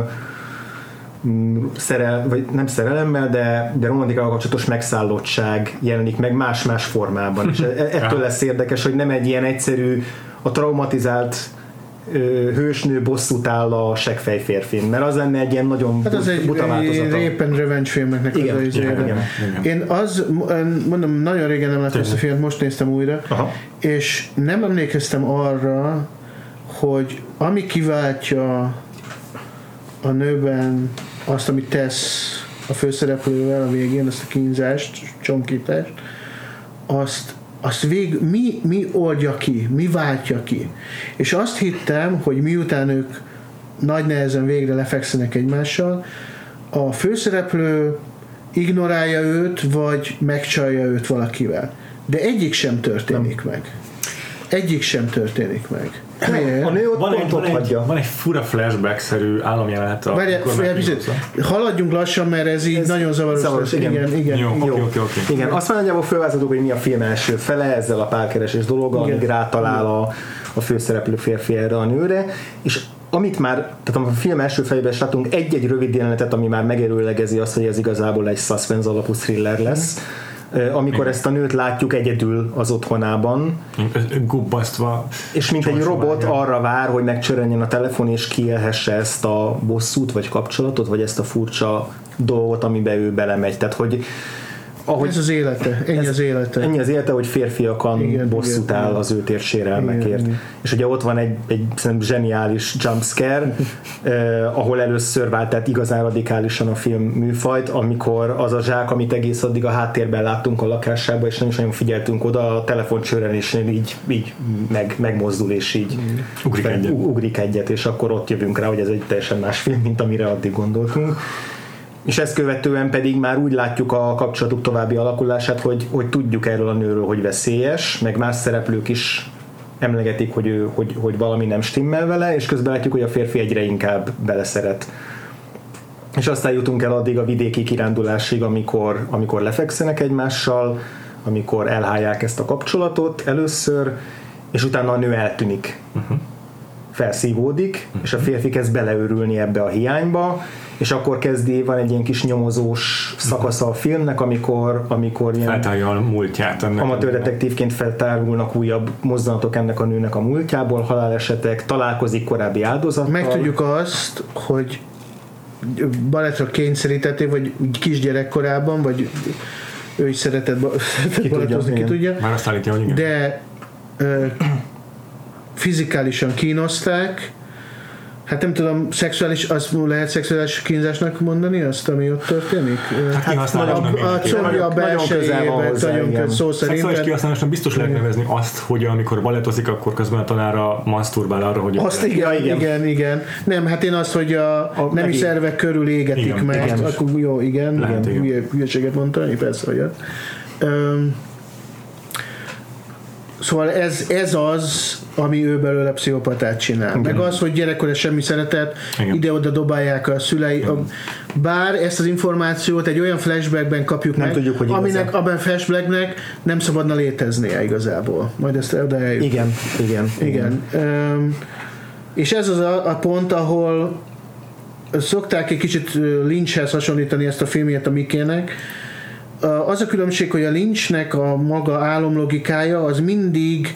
szerel, vagy nem szerelemmel, de, de romantikával kapcsolatos megszállottság jelenik meg más-más formában. És e- ettől lesz érdekes, hogy nem egy ilyen egyszerű, a traumatizált hősnő bosszút áll a seggfej férfin, mert az lenne egy ilyen nagyon hát az egy buta változata. éppen revenge filmeknek igen, az igen, igen, igen, igen. Én az, mondom, nagyon régen nem láttam ezt a filmet, most néztem újra, Aha. és nem emlékeztem arra, hogy ami kiváltja a nőben azt, amit tesz a főszereplővel a végén, azt a kínzást, csonkítást, azt azt vég, mi, mi oldja ki, mi váltja ki. És azt hittem, hogy miután ők nagy nehezen végre lefekszenek egymással, a főszereplő ignorálja őt, vagy megcsalja őt valakivel. De egyik sem történik Nem. meg. Egyik sem történik meg. A nő ott van egy, van, egy, van egy fura flashback-szerű államjelenet. Haladjunk lassan, mert ez így ez nagyon zavaros. zavaros igen. igen, igen. Jó, jó. Okay, okay, okay. igen. Azt már nagyjából fölvázoltuk, hogy mi a film első fele ezzel a párkeresés dologgal, amíg rátalál a, a főszereplő férfi erre a nőre, és amit már, tehát a film első fejében is látunk egy-egy rövid jelenetet, ami már megerőlegezi azt, hogy ez igazából egy suspense alapú thriller lesz. Mm amikor Igen. ezt a nőt látjuk egyedül az otthonában. Gubbasztva. És mint egy robot vágja. arra vár, hogy megcsörönjön a telefon és kielhesse ezt a bosszút, vagy kapcsolatot, vagy ezt a furcsa dolgot, amiben ő belemegy. Tehát, hogy ahogy Ez az élete, ennyi az élete. Ennyi az élete, hogy férfiakon Igen, igen, bosszút igen, áll igen. az ő térsérelmekért. Igen, igen. És ugye ott van egy, egy szerintem zseniális jumpscare, eh, ahol először vált tehát igazán radikálisan a film műfajt, amikor az a zsák, amit egész addig a háttérben láttunk a lakásába, és nem is nagyon figyeltünk oda, a telefoncsőrenésnél így, így meg, megmozdul, és így Ugrik fel- egyet. ugrik egyet, és akkor ott jövünk rá, hogy ez egy teljesen más film, mint amire addig gondoltunk. És ezt követően pedig már úgy látjuk a kapcsolatuk további alakulását, hogy, hogy tudjuk erről a nőről, hogy veszélyes, meg más szereplők is emlegetik, hogy, ő, hogy, hogy valami nem stimmel vele, és közben látjuk, hogy a férfi egyre inkább beleszeret. És aztán jutunk el addig a vidéki kirándulásig, amikor, amikor lefekszenek egymással, amikor elhálják ezt a kapcsolatot először, és utána a nő eltűnik. Uh-huh. Felszívódik, és a férfi kezd beleőrülni ebbe a hiányba, és akkor kezdi, van egy ilyen kis nyomozós szakasza a filmnek, amikor, amikor ilyen Feltárja a múltját ennek. amatőr detektívként feltárulnak újabb mozdulatok ennek a nőnek a múltjából, halálesetek, találkozik korábbi áldozattal. Megtudjuk azt, hogy baletra kényszerítették, vagy kisgyerekkorában, vagy ő is szeretett, ba- szeretett tudja, ki tudja. Már azt állítja, hogy igen. de ö, fizikálisan kínozták, hát nem tudom, szexuális, azt lehet szexuális kínzásnak mondani, azt, ami ott történik? Hát kihasználásnak a, a combja a Nagyon- nagyon közel, szó szerint. Szexuális de- kihasználásnak biztos lehet nevezni azt, hogy amikor baletozik, akkor közben a tanára masturbál arra, hogy Azt igen, Ja, igen, igen. igen. Nem, hát én azt, hogy a, a nemi megint- szervek körül égetik Igen, meg, igen. akkor jó, igen, Lehet, igen. igen. Hülye, hülyeséget mondtam, persze, hogy az. Szóval ez, ez az, ami ő belőle pszichopatát csinál. Meg az, hogy gyerekkor semmi szeretet, Igen. ide-oda dobálják a szülei. A, bár ezt az információt egy olyan flashbackben kapjuk Nem meg, tudjuk, hogy aminek igaz-e. abban flashbacknek nem szabadna léteznie igazából. Majd ezt oda eljutunk. Igen, igen. Igen. Öm, és ez az a, a pont, ahol szokták egy kicsit Lynchhez hasonlítani ezt a filmjét a Mikének. Az a különbség, hogy a Lynchnek a maga álomlogikája az mindig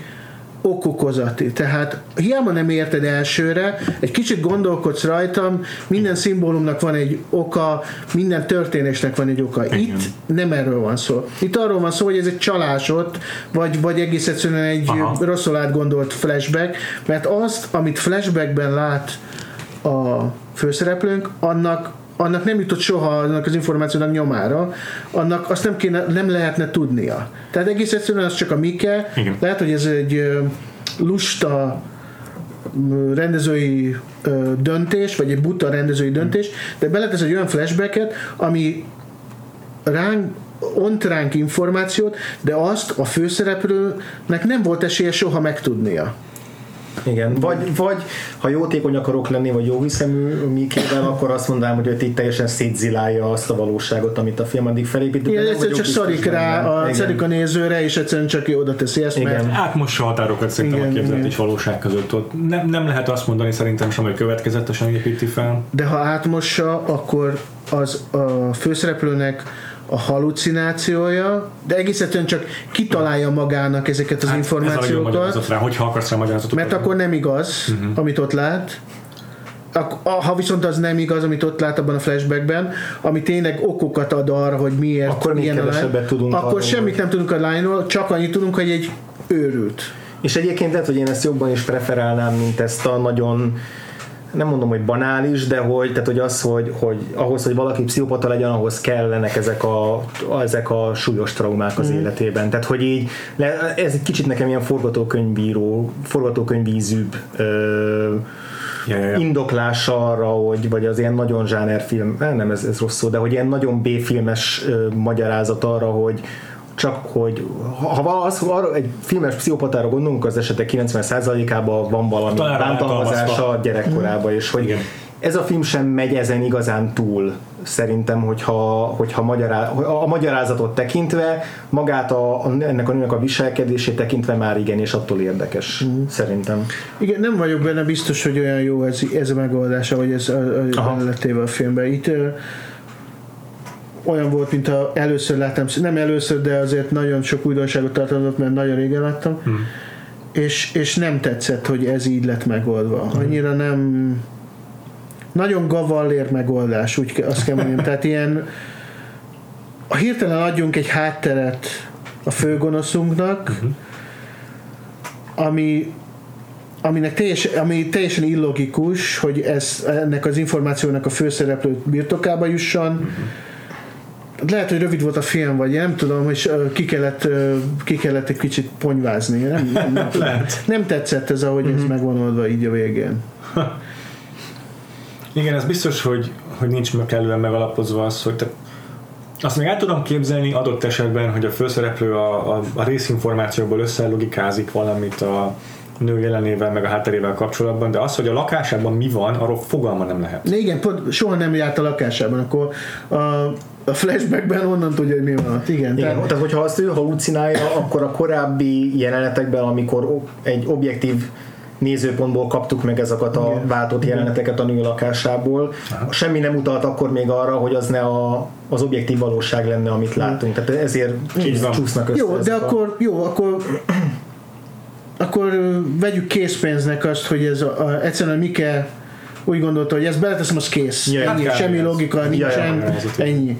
okokozati. Tehát hiába nem érted elsőre, egy kicsit gondolkodsz rajtam, minden szimbólumnak van egy oka, minden történésnek van egy oka. Itt nem erről van szó. Itt arról van szó, hogy ez egy csalásot, vagy, vagy egész egyszerűen egy Aha. rosszul átgondolt flashback, mert azt, amit flashbackben lát a főszereplőnk, annak annak nem jutott soha annak az információnak nyomára, annak azt nem, kéne, nem lehetne tudnia. Tehát egész egyszerűen az csak a Mike, Igen. lehet, hogy ez egy lusta rendezői döntés, vagy egy buta rendezői döntés, de beletesz egy olyan flashbacket, ami ránk ont ránk információt, de azt a főszereplőnek nem volt esélye soha megtudnia. Igen, vagy, vagy ha jótékony akarok lenni, vagy jó hiszemű Mikével, akkor azt mondanám, hogy ő itt teljesen szétzilálja azt a valóságot, amit a film addig felépít. Igen, egyszer csak szarik rá, a, Igen. szarik a nézőre, és egyszerűen csak oda teszi ezt, Igen. mert Átmossa a határokat szerintem Igen, a képzelt és valóság között. Ott nem, nem lehet azt mondani szerintem sem, hogy következetesen építi fel. de ha átmossa, akkor az a főszereplőnek a halucinációja, de egész egyszerűen csak kitalálja magának ezeket az Hát, Ez a információkat, rá, hogyha akarsz rá magyarázatot. mert adni. akkor nem igaz, uh-huh. amit ott lát. Ak- a- ha viszont az nem igaz, amit ott lát abban a flashbackben, ami tényleg okokat ad arra, hogy miért Akkor milyen a lány, tudunk akkor arról, semmit nem tudunk a lányról, csak annyit tudunk, hogy egy őrült. És egyébként lehet, hogy én ezt jobban is preferálnám, mint ezt a nagyon nem mondom, hogy banális, de hogy, tehát, hogy az, hogy, hogy ahhoz, hogy valaki pszichopata legyen, ahhoz kellenek ezek a, ezek a súlyos traumák az mm. életében. Tehát, hogy így, ez egy kicsit nekem ilyen forgatókönyvíró, forgatókönyvízűbb ö, Ja, ja, ja. indoklás arra, hogy, vagy az ilyen nagyon zsánerfilm, nem ez, ez rossz szó, de hogy ilyen nagyon B-filmes ö, magyarázat arra, hogy csak hogy ha, ha az, arra egy filmes pszichopatára gondolunk, az esetek 90%-ában van valami bántalmazása a gyerekkorában, és hogy Igen. ez a film sem megy ezen igazán túl, szerintem, hogyha, hogyha magyará, a magyarázatot tekintve, magát a, a, ennek a nőnek a viselkedését tekintve már igen, és attól érdekes, Mhm. szerintem. Igen, nem vagyok benne biztos, hogy olyan jó ez, ez a megoldása, vagy ez a, a lettéve a filmben. Itt olyan volt, mint ha először láttam, nem először, de azért nagyon sok újdonságot tartalmazott, mert nagyon régen láttam, hmm. és, és nem tetszett, hogy ez így lett megoldva. Annyira nem nagyon gavallér megoldás, úgy azt kell mondjam. Tehát ilyen a hirtelen adjunk egy hátteret a főgonoszunknak, uh-huh. ami aminek teljes, ami teljesen illogikus, hogy ez, ennek az információnak a főszereplő birtokába jusson. Uh-huh. Lehet, hogy rövid volt a film, vagy nem tudom, és ki kellett, ki kellett egy kicsit ponyvázni. Nem, nem, nem, Lehet. nem tetszett ez, ahogy uh-huh. ez megvan oldva így a végén. Igen, ez biztos, hogy, hogy nincs meg kellően megalapozva az, hogy te, azt még el tudom képzelni adott esetben, hogy a főszereplő a, a, a részinformációból összelogikázik valamit a nő jelenével, meg a hátterével kapcsolatban, de az, hogy a lakásában mi van, arról fogalma nem lehet. De igen, pont soha nem járt a lakásában, akkor a, a flashbackben onnan tudja, hogy mi van. Igen, Igen, tehát, tehát hogyha azt ő halucinálja, akkor a korábbi jelenetekben, amikor egy objektív nézőpontból kaptuk meg ezeket a Igen. váltott jeleneteket a nő lakásából. Semmi nem utalt akkor még arra, hogy az ne a, az objektív valóság lenne, amit láttunk. Tehát ezért csúsznak össze jó, de ezek a- akkor, jó, akkor akkor vegyük készpénznek azt, hogy ez a, a, egyszerűen Mike úgy gondolta, hogy ezt beleteszem, az kész. Ja, ennyi, hát semmi logika Ja, ja, nincsen, ja, ez a ennyi.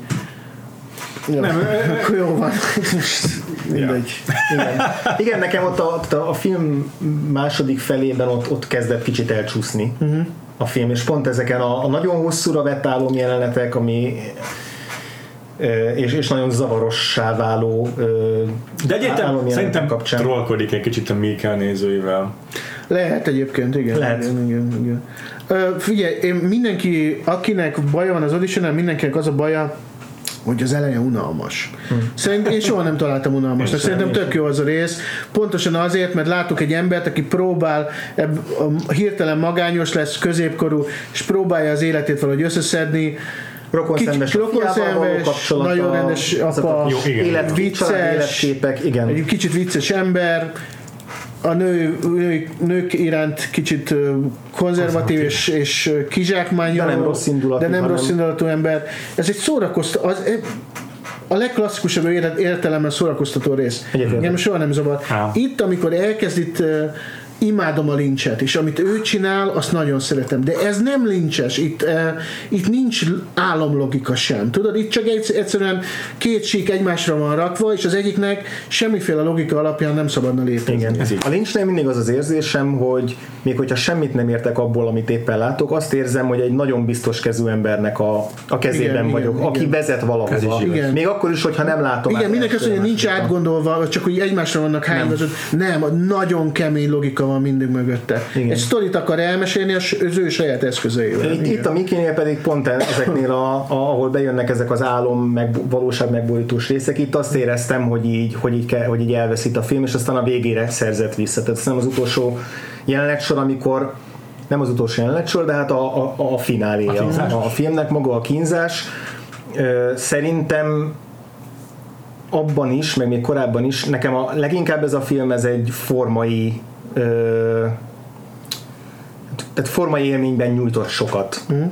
Jó, Nem, akkor jó van. Most Mindegy. Igen. Igen, nekem ott a, ott a, a film második felében ott, ott kezdett kicsit elcsúszni uh-huh. a film, és pont ezeken a, a nagyon hosszúra vett álom jelenetek, ami és, és nagyon zavarossá váló De egyébként szerintem kapcsán. trollkodik egy kicsit a Mika nézőivel. Lehet egyébként, igen. Lehet. Igen, igen, igen. Ö, figyelj, én mindenki, akinek baja van az audition mindenkinek az a baja, hogy az eleje unalmas. Szerintem én soha nem találtam unalmasnak. Szerintem tök jó az a rész. Pontosan azért, mert látok egy embert, aki próbál, ebb, a, hirtelen magányos lesz, középkorú, és próbálja az életét valahogy összeszedni. Rokonszenves rokonszenves, kapcsolata, nagyon rendes apa, a Jó, igen. élet, vicces, életképek, igen. egy kicsit vicces ember, a nő, nő, nők iránt kicsit konzervatív és, és kizsákmányoló, De nem rossz indulatú, de nem hanem- rossz indulatú ember. Ez egy szórakoztató, az, a legklasszikusabb értelemben szórakoztató rész. Egyetértek. Engem soha nem zavar. Itt, amikor elkezd itt imádom a lincset, és amit ő csinál, azt nagyon szeretem. De ez nem lincses, itt, uh, itt nincs álomlogika sem. Tudod, itt csak egy, egyszerűen két sík egymásra van rakva, és az egyiknek semmiféle logika alapján nem szabadna létezni. Igen. Ez így. A Lynchnél mindig az az érzésem, hogy még hogyha semmit nem értek abból, amit éppen látok, azt érzem, hogy egy nagyon biztos kezű embernek a, a kezében Igen, vagyok, igen, aki igen. vezet valahova. Igen. Még akkor is, hogyha nem látom Igen, mindenki azt mondja, nincs átgondolva, csak úgy egymásra vannak hányva, nem. nem, nagyon kemény logika van mindig mögötte. Igen. Egy sztorit akar elmesélni az ő saját eszközeivel. Itt, itt a Mikinél pedig pont ezeknél, a, a, ahol bejönnek ezek az álom, meg valóság megborítós részek, itt azt éreztem, hogy így, hogy így, ke, hogy így elveszít a film, és aztán a végére szerzett vissza. Tehát ez nem az utolsó jelenet amikor nem az utolsó jelenet de hát a, a, a fináléja. A A, kínzás? a, a filmnek maga a kínzás. Ö, Szerintem abban is, meg még korábban is, nekem a leginkább ez a film, ez egy formai ö, tehát formai élményben nyújtott sokat. Mm.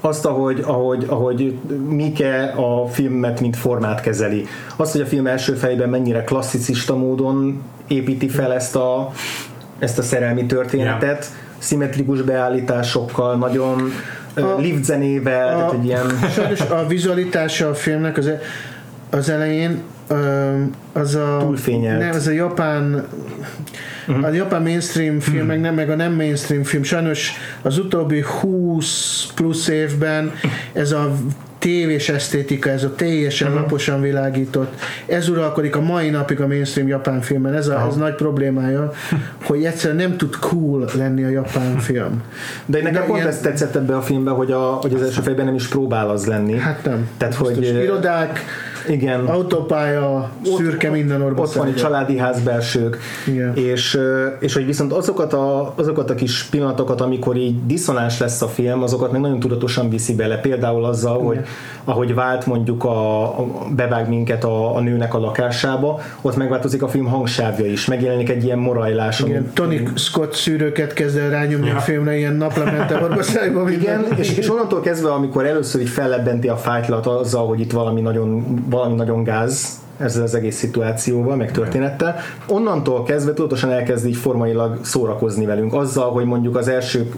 Azt, ahogy, ahogy, ahogy Mike a filmet, mint formát kezeli. Azt, hogy a film első fejében mennyire klasszicista módon építi fel ezt a, ezt a szerelmi történetet, yeah. szimmetrikus beállításokkal, nagyon a, lift zenével, a, tehát egy ilyen... Sajnos a vizualitása a filmnek az, e- az elején az a Túlfényelt. nem, az a japán a japán mainstream film, meg, nem, meg a nem mainstream film, sajnos az utóbbi 20 plusz évben ez a tévés esztétika, ez a teljesen laposan világított, ez uralkodik a mai napig a mainstream japán filmben, ez a ez nagy problémája, hogy egyszerűen nem tud cool lenni a japán film. De nekem De pont ilyen- ezt tetszett ebbe a filmbe, hogy, a, hogy az első fejben nem is próbál az lenni. Hát nem. Tehát, Biztos. hogy irodák, igen. autópálya, szürke minden orba Ott van egy családi házbelsők, Igen. és, és hogy viszont azokat a, azokat a kis pillanatokat, amikor így diszonáns lesz a film, azokat meg nagyon tudatosan viszi bele. Például azzal, hogy ahogy vált mondjuk a, a bevág minket a, a nőnek a lakásába, ott megváltozik a film hangsávja is, megjelenik egy ilyen morajlás. ami- Igen, Tony Scott szűrőket kezd el rányomni Ja. a filmre, ilyen naplemente orba szájba. Igen, és, és onnantól kezdve, amikor először így fellebbenti a fájtlat azzal, hogy itt valami nagyon, valami nagyon gáz, ezzel az egész szituációval, meg történettel. Onnantól kezdve tudatosan elkezd így formailag szórakozni velünk, azzal, hogy mondjuk az első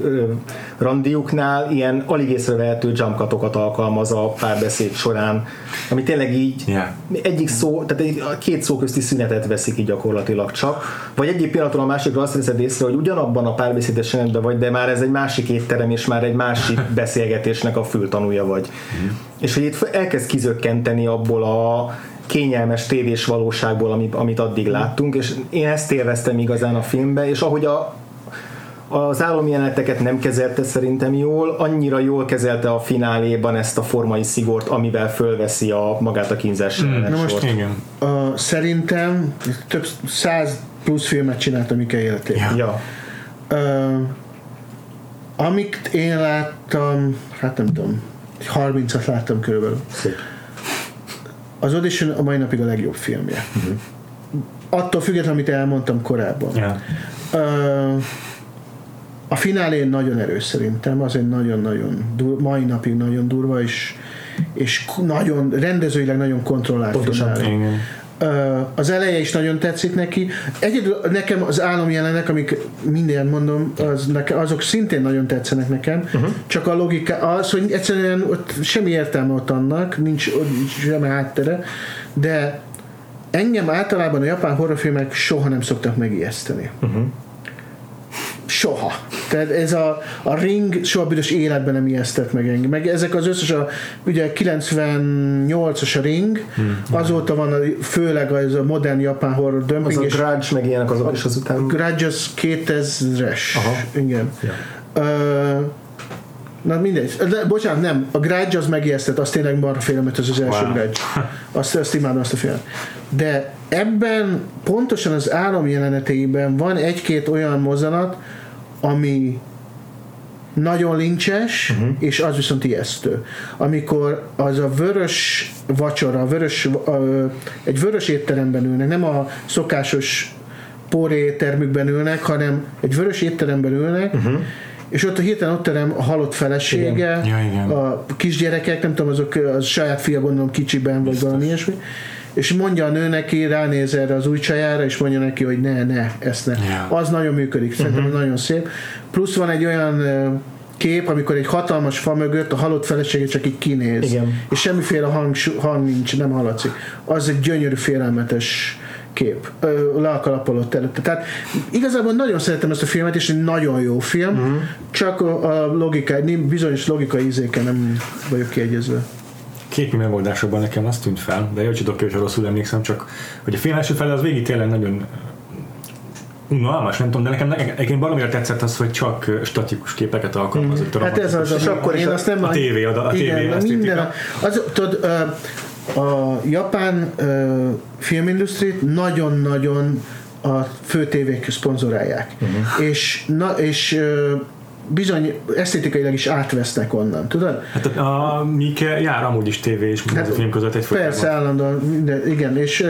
randiuknál ilyen alig észrevehető jumpkatokat alkalmaz a párbeszéd során, ami tényleg így Yeah. egyik szó, tehát egy, két szó közti szünetet veszik így gyakorlatilag csak, vagy egyik pillanatról a másikra azt veszed észre, hogy ugyanabban a párbeszédes rendben vagy, de már ez egy másik étterem, és már egy másik beszélgetésnek a fültanúja vagy. És hogy itt elkezd kizökkenteni abból a kényelmes tévés valóságból, amit, amit addig láttunk, és én ezt élveztem igazán a filmbe, és ahogy a, az állami jeleneteket nem kezelte szerintem jól, annyira jól kezelte a fináléban ezt a formai szigort, amivel fölveszi a magát a kínzás Na jelenet most sort. igen. A, szerintem több száz plusz filmet csinált a Mika életében. Ja. Ö, amit én láttam, hát nem tudom, egy 30-at láttam körülbelül. Szép. Az Audition a mai napig a legjobb filmje. Attól függetlenül, amit elmondtam korábban. Ö, a finálé nagyon erős szerintem, az egy nagyon-nagyon dur, mai napig nagyon durva, és, és nagyon, rendezőileg nagyon kontrollált Pontosan. finálé. Igen. Az eleje is nagyon tetszik neki. Egyedül nekem az álomjelenek, amik minden mondom, az neke, azok szintén nagyon tetszenek nekem, uh-huh. csak a logika az, hogy egyszerűen ott semmi értelme ott annak, nincs, semmi háttere, de engem általában a japán horrorfilmek soha nem szoktak megijeszteni. Uh-huh. Soha. Tehát ez a, a Ring soha büdös életben nem ijesztett meg engem. Meg ezek az összes, a, ugye 98-as a Ring, hmm. azóta van a, főleg az a modern japán horror Az dumping, a Grudge, meg ilyenek az, és azután... Grudge az 2000-es. Aha. Igen. Ja. Ö, Na mindegy. De, bocsánat, nem. A Grudge az megijesztett, az tényleg marha félelmetes az első Wow. Grudge. Azt, azt imádom azt a filmet. De ebben pontosan az álom jeleneteiben van egy-két olyan mozzanat, ami nagyon lincses, uh-huh. és az viszont ijesztő. Amikor az a vörös vacsora, a vörös, ö, egy vörös étteremben ülnek, nem a szokásos poré éttermükben ülnek, hanem egy vörös étteremben ülnek, uh-huh. és ott a hirtelen ott terem a halott felesége, Igen. Ja, igen. a kisgyerekek, nem tudom, azok az saját fia gondolom kicsiben, vagy valami ilyesmi, és mondja a nő neki, ránéz erre az új csajára, és mondja neki, hogy ne, ne, ezt ne. Ja. Az nagyon működik, szerintem uh-huh. nagyon szép. Plusz van egy olyan kép, amikor egy hatalmas fa mögött a halott felesége csak így kinéz. Igen. És semmiféle hang, hang nincs, nem hallatszik. Az egy gyönyörű, félelmetes kép. Ö, Le a kalappal előtte. Tehát igazából nagyon szeretem ezt a filmet, és egy nagyon jó film, uh-huh. csak a, a logika, bizonyos logikai ízéken nem vagyok kiegyezve. Képi megoldásokban nekem azt tűnt fel, de tudok ki, hogyha rosszul emlékszem, csak hogy a film első fele az végig tényleg nagyon unalmas, nem tudom, de nekem egyébként valamiért tetszett az, hogy csak statikus képeket alkalmazott. a Hát ez az, És a, akkor én a- azt nem a tévé, a- a igen, tévé a minden, az, tudod, a japán ö, filmindustrit nagyon-nagyon a fő tévék szponzorálják. Uh-huh. És, na, és bizony esztétikailag is átvesznek onnan, tudod? Hát a, a Mike jár amúgy is tévé és film között egy Persze, állandóan, minden, igen, és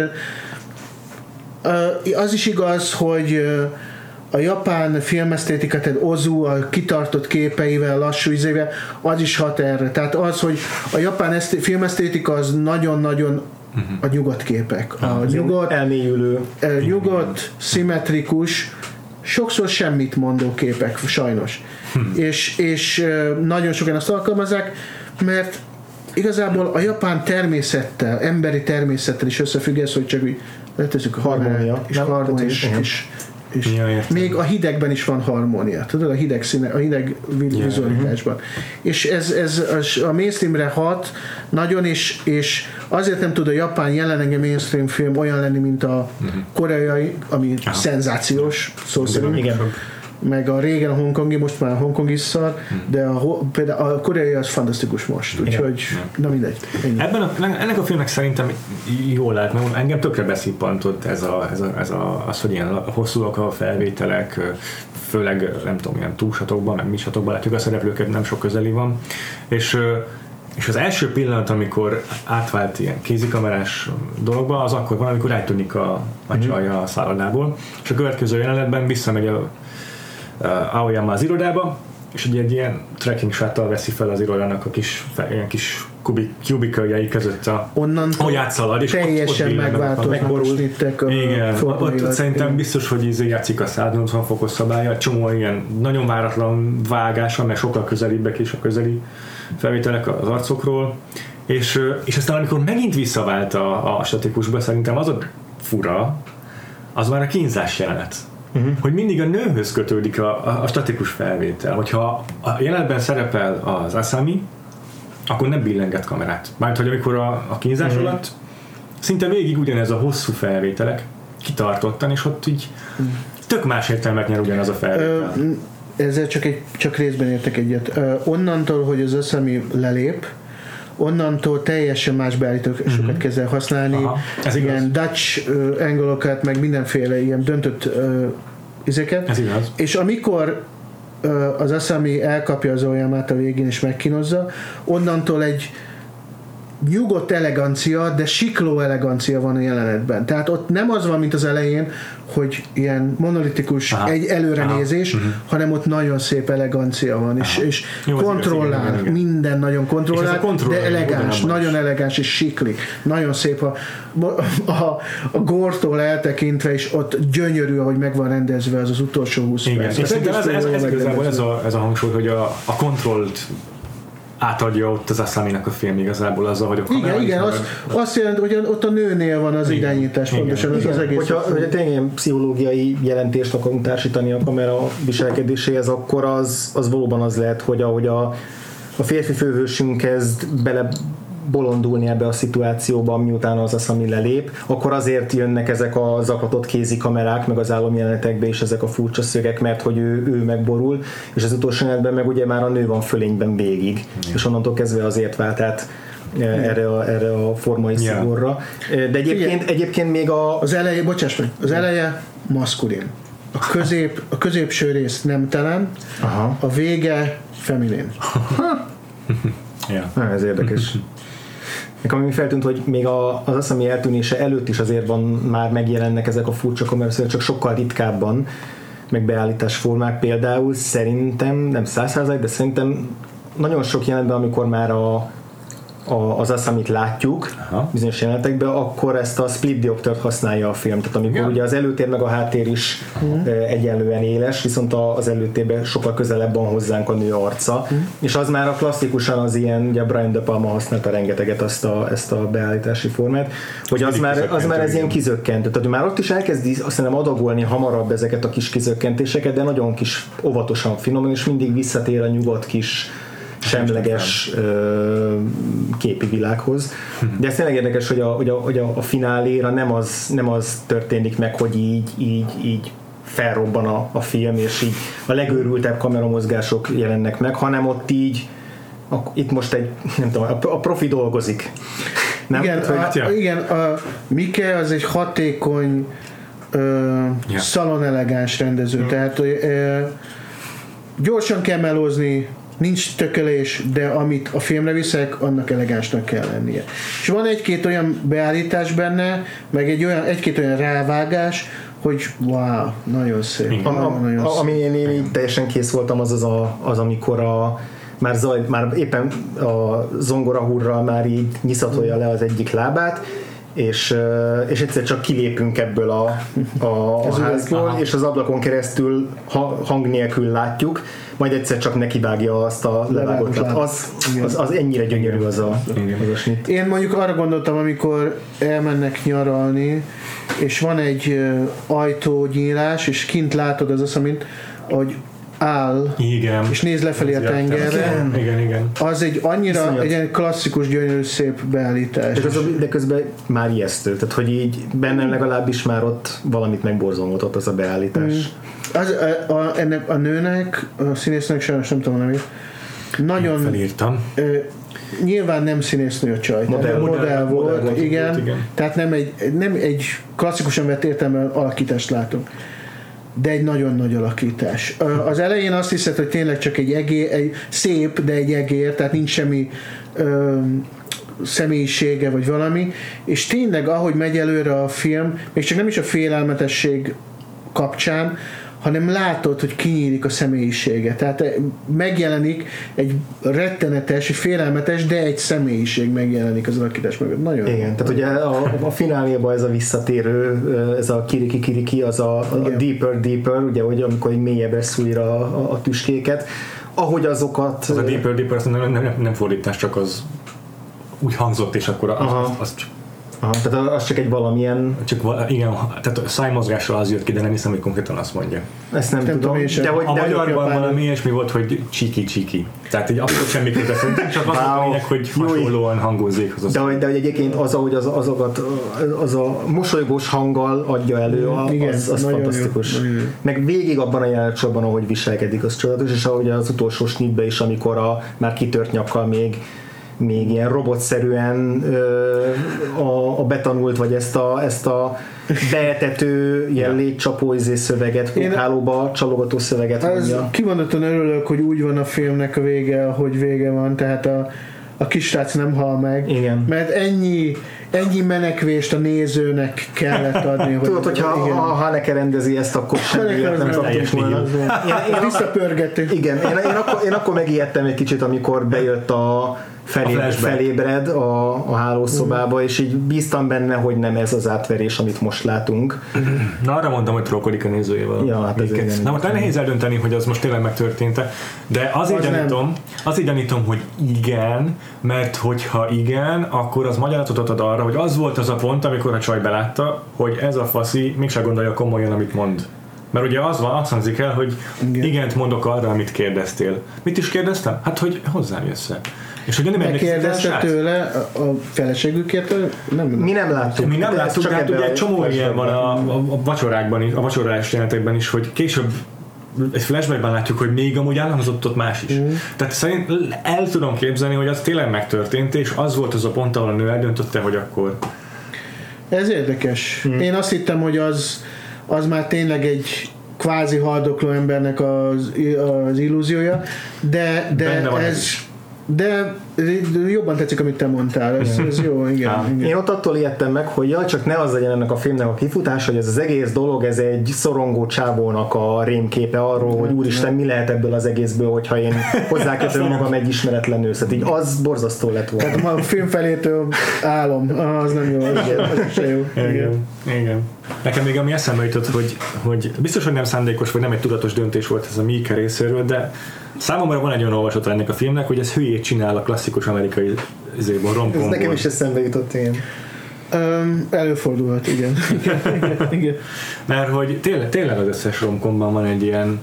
az is igaz, hogy a japán filmesztétika, tehát Ozu a kitartott képeivel, lassú izével, az is hat erre. Tehát az, hogy a japán eszté- filmesztétika az nagyon-nagyon a nyugodt képek. A nyugodt, Elmélyülő. ö, nyugodt, szimmetrikus, sokszor semmit mondó képek, sajnos. És, és nagyon sokan azt alkalmazzák, mert igazából a japán természettel, emberi természettel is összefügg ez, hogy csak úgy letezzük a Harmónia. és harmónia, és, és, és Ja, értem. még a hidegben is van harmónia, tudod, a hideg, színe, a hideg vizualitásban. És ez, ez a- a mainstreamre hat nagyon, és, és azért nem tud a japán jelenlegi mainstream film olyan lenni, mint a koreai, ami Aha. szenzációs, szó szerint Igen. Meg a régen a hongkongi, most már a hongkongi szar, de a, például a koreai az fantasztikus most, úgyhogy na mindegy. Ennyi. Ebben a, ennek a filmnek szerintem jól lehet, mert engem tökre beszippantott ez, a, ez, a, ez a, az, hogy ilyen hosszúak a felvételek, főleg nem tudom, ilyen túlsatokban, meg misatokban látjuk a szereplőket, nem sok közeli van, és és az első pillanat, amikor átvált ilyen kézikamerás dologba, az akkor van, amikor eltűnik a, a csaj a szállodából, és a következő jelenetben visszamegy a, a Aoyama az irodába, és ugye egy ilyen trekking shuttle veszi fel az irodának a kis, ilyen kis kubik, kubiköljei között a Onnan ahogy átszalad, és teljesen ott, ott megváltoznak a igen, ott, ott szerintem biztos, hogy izé játszik a 180 fokos szabálya, csomó ilyen nagyon váratlan vágása, meg sokkal közelibbek is a közeli felvételek az arcokról, és, ö, és aztán amikor megint visszavált a, a statikusba, szerintem az a fura, az már a kínzás jelenet. Uh-huh. Hogy mindig a nőhöz kötődik a, a, a statikus felvétel. Hogyha a jelenetben szerepel az Asami, akkor nem billenget kamerát. Mármint, hogy amikor a, a kínzás uh-huh. alatt szinte végig ugyanez a hosszú felvételek kitartottan, és ott így tök más értelmet nyer ugyanaz a Ö, felvétel. m- ezzel csak, egy, csak részben értek egyet. Ö, onnantól, hogy az összemi lelép, onnantól teljesen más beállítósokat kezd el használni. Mhm. Aha, ez igaz. ilyen Dutch uh, angolokat, meg mindenféle ilyen döntött uh, izeket. Ez igaz. És amikor ö, az Asami elkapja az olyamát a végén és megkínozza, onnantól egy nyugodt elegancia, de sikló elegancia van a jelenetben. Tehát ott nem az van, mint az elején, hogy ilyen monolitikus Aha. egy előrenézés, Aha. Mhm. hanem ott nagyon szép elegancia van, és, és Jó, az igaz, kontrollál, igen, igen, minden nagyon kontrollál, ez de elegáns, nagyon elegáns és siklik. Nagyon szép a, a, a gortól eltekintve, és ott gyönyörű, ahogy meg van rendezve az az utolsó 20 Igen, perc. ez, ez, ez jól igazából ez megrendezve. a, ez a hangsúly, hogy a, a kontrollt átadja ott az Asami-nak a film igazából azzal, hogy a Igen, igen, marad. azt, azt jelenti, hogy ott a nőnél van az Igen. irányítás, Igen. pontosan az, az egész. Hogyha, hogyha tényleg ilyen pszichológiai jelentést akarunk társítani a kamera viselkedéséhez, akkor az, az valóban az lehet, hogy ahogy a, a férfi főhősünk kezd bele bolondulni ebbe a szituációba, miután az Asami lelép, akkor azért jönnek ezek a zaklatott kézi kamerák, meg az álomjelenetekbe is ezek a furcsa szögek, mert hogy ő, ő megborul, és az utolsó jelenetben meg ugye már a nő van fölényben végig, és onnantól kezdve azért vált át e, erre a, erre a formai Ja. szigorra. E, De egyébként, egyébként még a, Az eleje, bocsáss meg, az eleje maszkulin. A, közép, a középső rész nemtelen, Aha. a vége feminin. Na, ez érdekes. Nekem ami feltűnt, hogy még a, az Asami eltűnése előtt is azért van, már megjelennek ezek a furcsa kameraszögek, csak sokkal ritkábban, meg beállításformák például szerintem, nem százszázalék, de szerintem nagyon sok jelenetben, amikor már a, a, az Asamit látjuk Aha. bizonyos jelenetekben, akkor ezt a split dioptert használja a film. Tehát amikor Igen. ugye az előtér meg a háttér is uh egyenlően éles, viszont az előtérben sokkal közelebb van hozzánk a nő arca, és az már a klasszikusan az ilyen, ugye Brian De Palma használta rengeteget azt a, ezt a beállítási formát, hogy az már, az már ez igen. ilyen kizökkentő. Tehát már ott is elkezdi azt hiszem adagolni hamarabb ezeket a kis kizökkentéseket, de nagyon kis óvatosan, finoman, és mindig visszatér a nyugodt kis semleges ö, képi világhoz. De ez tényleg érdekes, hogy a, hogy a, hogy a, a fináléra nem az, nem az történik meg, hogy így, így, így felrobban a, a film, és így a legőrültebb kameramozgások jelennek meg, hanem ott így a, itt most egy, nem tudom, a, a profi dolgozik. Nem? Igen, hogy- a, igen, a Mike az egy hatékony ö, Ja. szalon elegáns rendező, tehát ö, gyorsan kell melózni, nincs tökölés, de amit a filmre viszek, annak elegánsnak kell lennie. És van egy-két olyan beállítás benne, meg egy olyan, egy-két olyan rávágás, hogy wow, nagyon szép. A, Nagyon, a, nagyon a, ami én, én így teljesen kész voltam, az az, a, az amikor a már, zaj, már éppen a zongorahurral már így nyiszatolja le az egyik lábát, és, és egyszer csak kilépünk ebből a, a, a házból, és az ablakon keresztül ha, hang nélkül látjuk, majd egyszer csak nekivágja azt a levágott lábat. lábat. Az, az, az ennyire gyönyörű az a, az a snit. Én mondjuk arra gondoltam, amikor elmennek nyaralni, és van egy ajtónyílás, és kint látod az asszamint, hogy áll, Igen. és néz lefelé a tengerre. Igen, igen, igen. Az egy annyira Iszonyat. egy ilyen klasszikus, gyönyörű, szép beállítás. De közben, de közben már ijesztő, tehát hogy így bennem legalábbis már ott valamit megborzongott az a beállítás. Az, a, a, ennek a nőnek, a színésznőnek sajnos nem tudom nevét, nagyon Felírtam. ö, nyilván nem színésznő a csaj, Modell. modell, Modell- volt, modell volt, igen, volt, igen. tehát nem egy, nem egy klasszikusan vett értelemben alakítást látunk de egy nagyon nagy alakítás. Az elején azt hiszed, hogy tényleg csak egy egér, egy szép, de egy egér, tehát nincs semmi ö, személyisége vagy valami, és tényleg ahogy megy előre a film, még csak nem is a félelmetesség kapcsán, hanem látod, hogy kinyílik a személyisége. Tehát eh, megjelenik egy rettenetes, egy félelmetes, de egy személyiség megjelenik az alakítás mögött. Nagyon jó. Igen, tehát ugye a, a fináléban ez a visszatérő, ez a kiriki kiriki, az a, a deeper deeper, ugye, hogy amikor mélyebbre szújra a, a, a tüskéket, ahogy azokat... Az a Deeper Deeper, azt nem, nem, nem, nem fordítás, csak az úgy hangzott, és akkor az, Aha. az, az csak, Aha, tehát az csak egy valamilyen, csak val- igen, tehát a szájmozgással az jött ki, de nem hiszem, hogy konkrétan azt mondja. ezt nem, Nem tudom, tudom de hogy, A de, magyarban valami ilyesmi volt, hogy csiki-csiki. Tehát egy abszolút semmi köze szerintem, csak az a Wow. lényeg, hogy hasonlóan hangozzék az de, hogy, de hogy egyébként az, ahogy az, azokat, az a mosolygós hanggal adja elő, a, Igen, az, az jó, fantasztikus. jó. Meg végig abban a jelenetsorban, ahogy viselkedik, az csodálatos, és ahogy az utolsó snitbe is, amikor a már kitört nyakkal még még ilyen robotszerűen a, a betanult, vagy ezt a, ezt a beetető ilyen létcsapó izé szöveget, Én- hálóba csalogató szöveget Az mondja. kimondottan örülök, hogy úgy van a filmnek a vége, ahogy vége van, tehát a, a kisrác nem hal meg. Igen. Mert ennyi, ennyi menekvést a nézőnek kellett adni. hogy Tudod, hogyha igen. ha Haneke rendezi ezt, akkor semmi Haneke nem kaptunk volna. Én, én. Igen, én, én, akkor, én akkor megijedtem egy kicsit, amikor bejött a, felé, A felébred a, a hálószobába, és így bíztam benne, hogy nem ez az átverés, amit most látunk. Na arra mondtam, hogy trollkodik a nézőjével. Ja, hát ez igen. Na most nehéz eldönteni, hogy az most tényleg megtörtént de azért Az nem. gyanítom, azért gyanítom, hogy igen, mert hogyha igen, akkor az magyarázatot ad arra, hogy az volt az a pont, amikor a csaj belátta, hogy ez a faszi mégsem gondolja komolyan, amit mond. Mert ugye az van, azt hangzik el, hogy Igen. igen. igent mondok arra, amit kérdeztél. Mit is kérdeztem? Hát, hogy hozzám jössz És hogy nem Megkérdezte tőle a, feleségükért, nem Mi nem láttuk. mi nem láttuk, csak de hát ugye egy csomó ilyen van a, a, a vacsorákban is, a vacsorás jelenetekben is, hogy később egy flashbackben látjuk, hogy még amúgy elhangzott ott más is. Mm. Tehát szerint el tudom képzelni, hogy az tényleg megtörtént, és az volt az a pont, ahol a nő eldöntötte, hogy akkor Ez érdekes. Hmm. Én azt hittem, hogy az, az már tényleg egy kvázi haldokló embernek az, az illúziója, de, de ez ez, is. De jobban tetszik, amit te mondtál. Ez, ez jó, igen. Á. igen. Én ott attól ijedtem meg, hogy jaj, csak ne az legyen ennek a filmnek a kifutása, hogy ez az egész dolog, ez egy szorongó csávónak a rémképe arról, hogy úristen, mi lehet ebből az egészből, hogyha én hozzákötöm magam egy ismeretlen nősz. Tehát így az borzasztó lett volna. Tehát a film felétől álom, Ah, az nem jó, az, az se jó. Igen. Igen. Igen. Nekem még ami eszembe jutott, hogy, hogy biztos, hogy nem szándékos, vagy nem egy tudatos döntés volt ez a Mika részéről, de számomra van egy olyan olvasata ennek a filmnek, hogy ez hülyét csinál a klasszikus amerikai izéból, Ez romkomból. nekem is eszembe jutott, én. Um, előfordulhat, igen. igen, igen, igen. Mert hogy tényleg, tényleg az összes romkomban van egy ilyen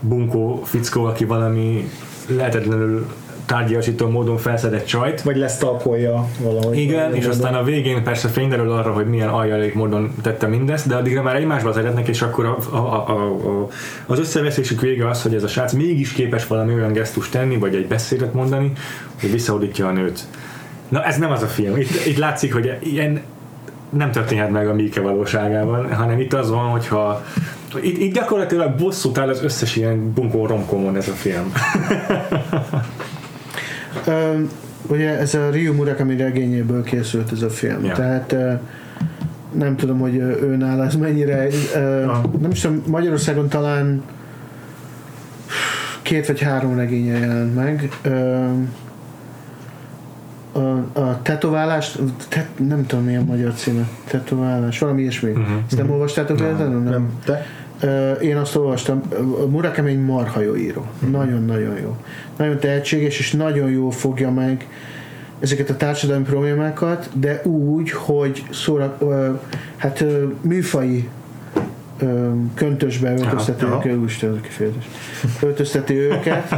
bunkó fickó, aki valami lehetetlenül tárgyasító módon felszedett csajt, Vagy lesztalkolja valahogy. igen, és aztán a végén persze fényderül arra, hogy milyen aljalék módon tette mindezt, de addigra már egymásba szeretnek, és akkor a, a, a, a, az összeveszésük vége az, hogy ez a srác mégis képes valami olyan gesztust tenni, vagy egy beszédet mondani, hogy visszahódítja a nőt. Na ez nem az a film. Itt, itt látszik, hogy ilyen nem történhet meg a Mike valóságában, hanem itt az van, hogyha itt, itt gyakorlatilag bosszút áll az összes ilyen bunkó romkomon ez a film. Um, ugye ez a Ryu Murakami regényéből készült ez a film, Ja. tehát uh, nem tudom, hogy őnál ez mennyire, uh, nem is tudom, Magyarországon talán két vagy három regénye jelent meg. Um, a, a tetoválást, tet, nem tudom milyen magyar címe, tetoválás, valami ilyesmi. Uh-huh. Ezt nem olvastátok véletlenül? Nem. Nem, te? Én azt olvastam, Murakami egy marha jó író. Nagyon-nagyon jó. Nagyon tehetséges, és nagyon jó fogja meg ezeket a társadalmi problémákat, de úgy, hogy szóra, hát műfai köntösbe öltözteti őket, úgy ez a kifejezés. Öltözteti őket.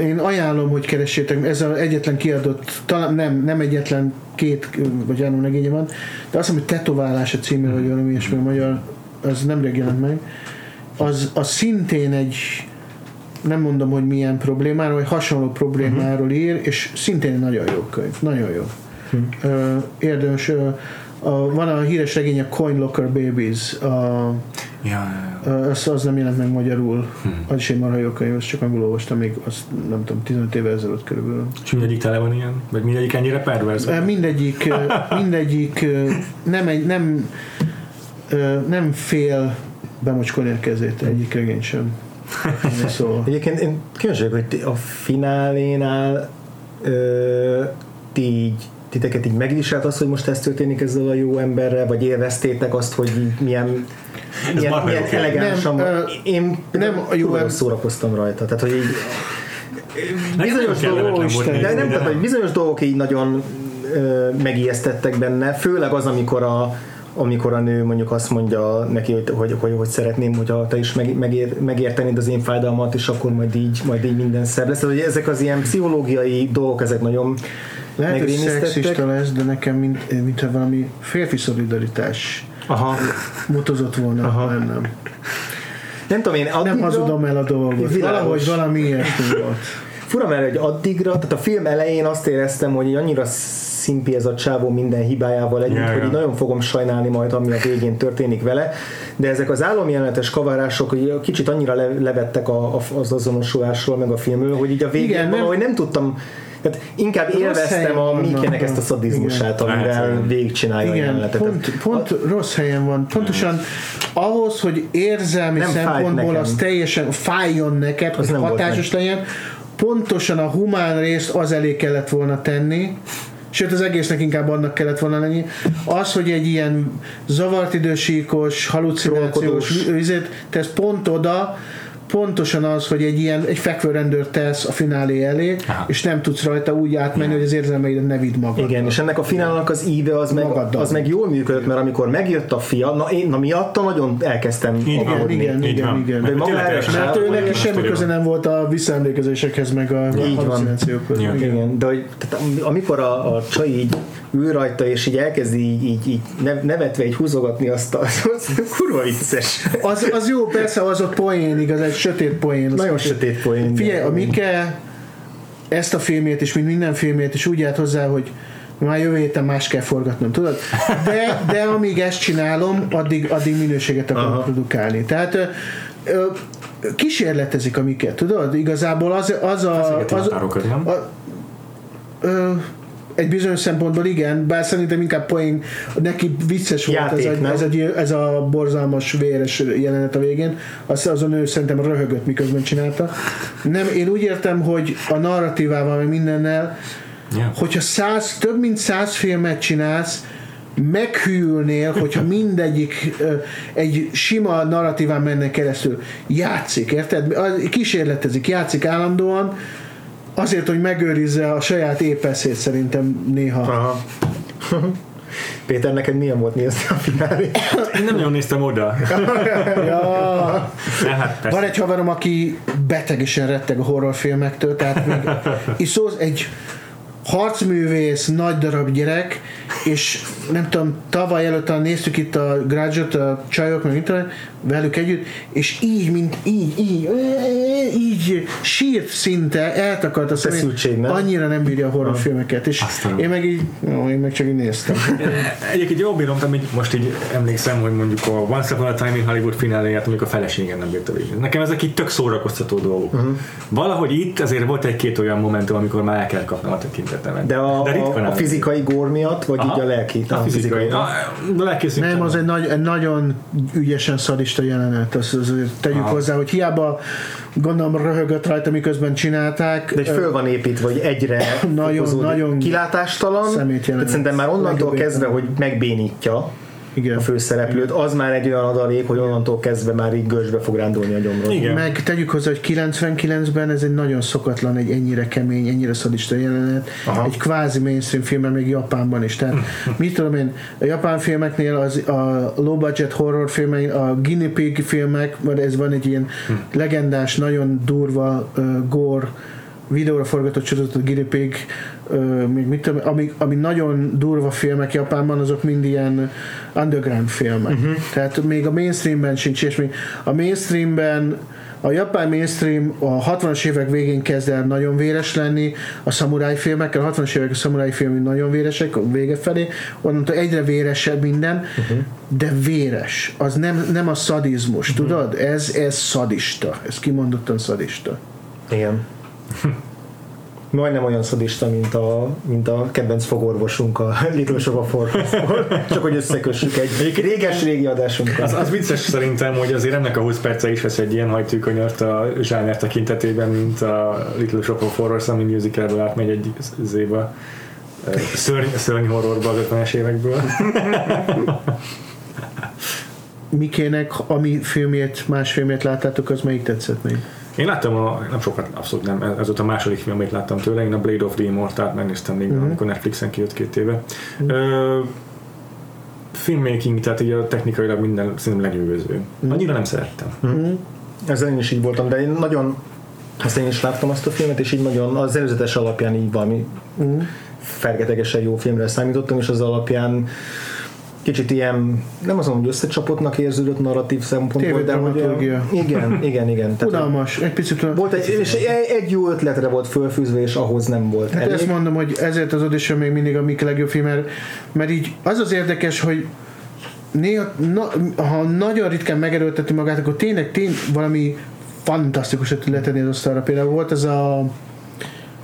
Én ajánlom, hogy keressétek, ez az egyetlen kiadott, talán nem, nem egyetlen két vagy három regénye van, de azt hiszem, hogy tetoválás a címe, vagy valami ilyesmi a magyar, az nem jelent meg. Az, az szintén egy nem mondom, hogy milyen problémáról, vagy hasonló problémáról ír, és szintén egy nagyon jó könyv, nagyon jó. Ö, Érdemes, a, van a híres regény a Coin Locker Babies, a, Ja, ja, ja. Ö, Az, az nem jelent meg magyarul. Az is egy marha jó könyv, azt csak angolul olvastam még, azt nem tudom, 15 éve ezelőtt körülbelül. És mindegyik tele van ilyen? Vagy mindegyik ennyire perverz? Mindegyik, mindegyik nem, egy, nem nem fél bemocskolni a kezét egyik regény sem. Szóval. Egyébként én kíváncsi hogy a finálénál ö, ti így titeket így megviselt az, hogy most ez történik ezzel a jó emberrel, vagy élveztétek azt, hogy milyen milyen, milyen elegánsan Nem, van. ö, Én nem a jó szórakoztam rajta. Tehát, hogy így bizonyos dolgok, Isten. de nem, de- tehát, hogy bizonyos dolgok így nagyon ö, megijesztettek benne, főleg az, amikor a amikor a nő mondjuk azt mondja neki, hogy, hogy, hogy, hogy szeretném, hogyha te is meg, megér, megértenéd az én fájdalmat, és akkor majd így, majd így minden szebb lesz. Tehát, hogy ezek az ilyen pszichológiai dolgok, ezek nagyon Lehet, hogy szexista lesz, de nekem mint, mintha valami férfi szolidaritás Aha. mutatott volna Aha. bennem. Nem tudom én, addigra, Nem hazudom el a dolgot. Világos. Valahogy valami ilyesmi volt. Fura, mert hogy addigra, tehát a film elején azt éreztem, hogy annyira szimpi ez a csávó minden hibájával együtt, Ja, hogy nagyon fogom sajnálni majd, ami a végén történik vele, de ezek az álomjelenetes kavarások hogy kicsit annyira le, levettek a, a, az azonosulásról, meg a filmről, hogy így a végén Igen, Igen, nem- valahogy nem tudtam, tehát inkább élveztem a. Mikének ezt a szadizmusát, Igen. amivel Lehet, végigcsinálja a Igen, jelenetet. pont, pont rossz helyen van. Pontosan ahhoz, hogy érzelmi Nem szempontból az teljesen fájjon neked, hogy nem volt hatásos legyen, pontosan a humán részt az elé kellett volna tenni, sőt az egésznek inkább annak kellett volna lenni, az, hogy egy ilyen zavart idősíkos, halucinációs vizet tesz pont oda, pontosan az, hogy egy ilyen egy fekvőrendőr tesz a finálé elé, Aha. és nem tudsz rajta úgy átmenni, hogy az érzelmeidet ne vidd magad. Igen, és ennek a finálnak az íve az meg, Magaddal. az meg jól működött, mert amikor megjött a fia, na, én, na miatta nagyon elkezdtem igen, igen, van. igen. Mert De maga Mert Sávol ő neki a semmi köze nem volt a visszaemlékezésekhez, meg a Így van. halucinációkhoz. Igen. Igen, de hogy, tehát am- amikor a, a csaj így ül rajta, és így elkezdi így, így, így ne- nevetve így húzogatni azt, a, az, az kurva vicces. Az, az jó, persze, az ott poén, igaz, egy sötét poén. Az Nagyon sötét poén. Figyelj, a Mike ezt a filmét is, mint minden filmét is úgy állt hozzá, hogy már jövő héten más kell forgatnom, tudod? De, de amíg ezt csinálom, addig, addig minőséget akarok Aha. produkálni. Tehát ö, ö, kísérletezik a Mike, tudod? Igazából az, az a... Az, határokat, nem? a, ö, egy bizonyos szempontból igen, bár szerintem inkább poén, neki vicces volt Játék, ez, a, nem? ez, a, ez a borzalmas véres jelenet a végén, az, azon ő szerintem röhögött miközben csinálta. Nem, én úgy értem, hogy a narratívával, meg mindennel, Ja. hogyha száz, több mint száz filmet csinálsz, meghűlnél, hogyha mindegyik egy sima narratíván menne keresztül. Játszik, érted? Kísérletezik, játszik állandóan, azért, hogy megőrizze a saját épeszét szerintem néha. Aha. Péter, neked milyen volt nézni a finálé? Én nem nagyon néztem oda. Ja, De hát persze. van egy haverom, aki betegesen retteg a horrorfilmektől, tehát még iszóz egy harcművész, nagy darab gyerek, és nem tudom, tavaly előtt néztük itt a grudge a csajok, meg tudom, velük együtt, és így, mint így, így, így sírt szinte, eltakart a szemét, annyira nem bírja a horrorfilmeket, és Aztán. én meg így, jó, én meg csak így néztem. Egyébként jól bírom, még most így emlékszem, hogy mondjuk a Once Upon a Time in Hollywood fináléját, amikor a feleségem nem bírta végig. Nekem ezek így tök szórakoztató dolgok. Uh-huh. Valahogy itt azért volt egy-két olyan momentum, amikor már el kell kapnom a tekintetemet. De a, de a, a fizikai gór miatt, vagy Aha. így a lelki? A fizikai. A, a lelki Nem, az egy, nagy, egy nagyon ügyesen szadista jelenet, azt azért tegyük Aha. hozzá, hogy hiába gondolom röhögött rajta, miközben csinálták. De egy föl van építve, hogy egyre Nagyon- nagyon kilátástalan. Tehát szerintem már onnantól kezdve, hogy megbénítja Igen. a főszereplőt, az már egy olyan adalék, hogy onnantól kezdve már így görcsbe fog rándulni a gyomról. Igen. Meg tegyük hozzá, hogy 99-ben ez egy nagyon szokatlan, egy ennyire kemény, ennyire szadista jelenet. Aha. Egy kvázi mainstream filmben, még Japánban is. Tehát mit tudom én, a japán filmeknél az, a low budget horror filmek, a guinea pig filmek, mert ez van egy ilyen legendás, nagyon durva uh, gore videóra forgatott sorozatot, Guinea Pig, még mit tudom, ami, ami nagyon durva filmek Japánban, azok mind ilyen underground filmek. Uh-huh. Tehát még a mainstreamben sincs ilyesmi. A mainstreamben a japán mainstream a 60-as évek végén kezd el nagyon véres lenni, a szamuráj filmekkel, a 60-as évek a szamuráj filmek nagyon véresek, a vége felé, onnantól egyre véresebb minden, uh-huh. de véres. Az nem, nem a szadizmus, uh-huh. tudod? Ez, ez szadista. Ez kimondottan szadista. Igen. majdnem olyan szadista, mint a, mint a kedvenc fogorvosunk a Little Shop of Horrors-ból. Csak hogy összekössük egy réges-régi adásunkat. Az, az vicces szerintem, hogy azért ennek a 20 perce is vesz egy ilyen hajtűkonyart a zsáner tekintetében, mint a Little Shop of Horrors, ami musicalből átmegy egy zéba szörny, szörny horrorba az 50-es évekből. Mikének, ami filmjét, más filmjét láttátok, az melyik tetszett még? Én láttam, a, nem sokat, abszolút nem, ez volt a második film, amit láttam tőle, én a Blade of the Immortal megnéztem még, uh-huh. amikor Netflixen kijött két éve. Uh-huh. Ö, filmmaking, tehát így a technikailag minden szerintem lenyűgöző. Uh-huh. Annyira nem szerettem. Uh-huh. Ezzel én is így voltam, de én nagyon azt én is láttam azt a filmet, és így nagyon az előzetes alapján így valami uh-huh. fergetegesen jó filmre számítottam, és az alapján kicsit ilyen, nem azon, hogy összecsapottnak érződött narratív szempontból, de hogy igen, igen, igen. Tehát Udalmas, egy picit volt egy, és egy jó ötletre volt fölfűzve, és ahhoz nem volt hát elég. ezt mondom, hogy ezért az audition még mindig a Mik legjobb film, mert, mert így az az érdekes, hogy néha, na, ha nagyon ritkán megerőlteti magát, akkor tényleg, tényleg valami fantasztikusat tud letenni az asztalra. Például volt ez a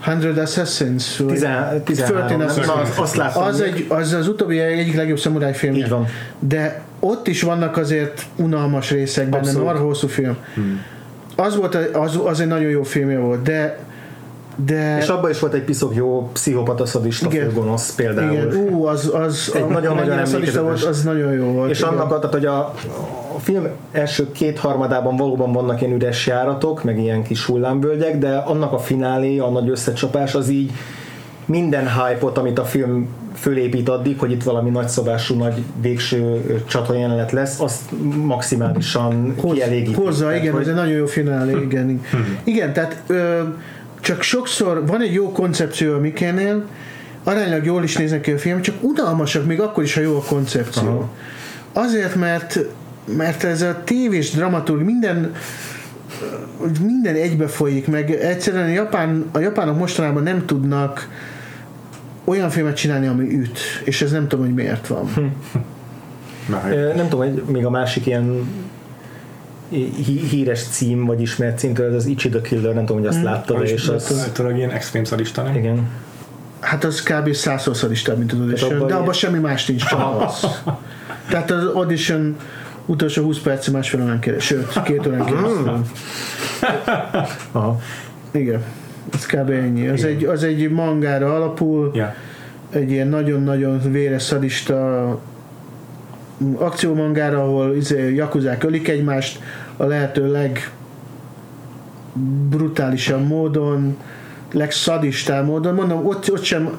Hundred Assassins. Tizen, 13, az, azt láttam. Az, egy, az az utóbbi egyik legjobb szamuráj film. Így van. De ott is vannak azért unalmas részek benne, marha hosszú film. Hmm. Az, volt, az, az egy nagyon jó filmje volt, de de... És abban is volt egy piszok jó pszichopata szadista főgonosz például. Igen, ú, az, az egy nagyon-nagyon volt, az nagyon jó volt. És igen. annak, tehát, hogy a, a film első kétharmadában valóban vannak ilyen üres járatok, meg ilyen kis hullámvölgyek, de annak a finálé, a nagy összecsapás az így minden hype-ot, amit a film fölépít addig, hogy itt valami nagyszabású, nagy végső csata jelenet lesz, azt maximálisan Hoz, kielégít. Hozza, igen, hogy... ez egy nagyon jó finálé, igen. igen, tehát ö, csak sokszor van egy jó koncepció a Mikénél, aránylag jól is néznek ki a film, csak unalmasak még akkor is, ha jó a koncepció. Aha. Azért, mert mert ez a tévés dramaturg minden minden egybe folyik, meg egyszerűen a, japán, a japánok mostanában nem tudnak olyan filmet csinálni, ami üt, és ez nem tudom, hogy miért van. Hm. Nem tudom, hogy még a másik ilyen híres cím, vagy ismert cím, az Ichi the Killer, nem tudom, hogy azt mm. láttad, és az... Tudod, ilyen extrém szadista, nem? Igen. Hát az kb. százszor szadista, mint az audition, abban de abban semmi más nincs, csak az. Tehát az audition utolsó 20 perc másfél órán keresztül, sőt, két órán keresztül. Aha. Igen, ez kb. ennyi. Az egy, az egy mangára alapul, yeah. egy ilyen nagyon-nagyon véres szadista akciómangára, ahol izé, jakuzák ölik egymást a lehető leg brutálisabb módon, legszadistább módon. Mondom, ott, ott sem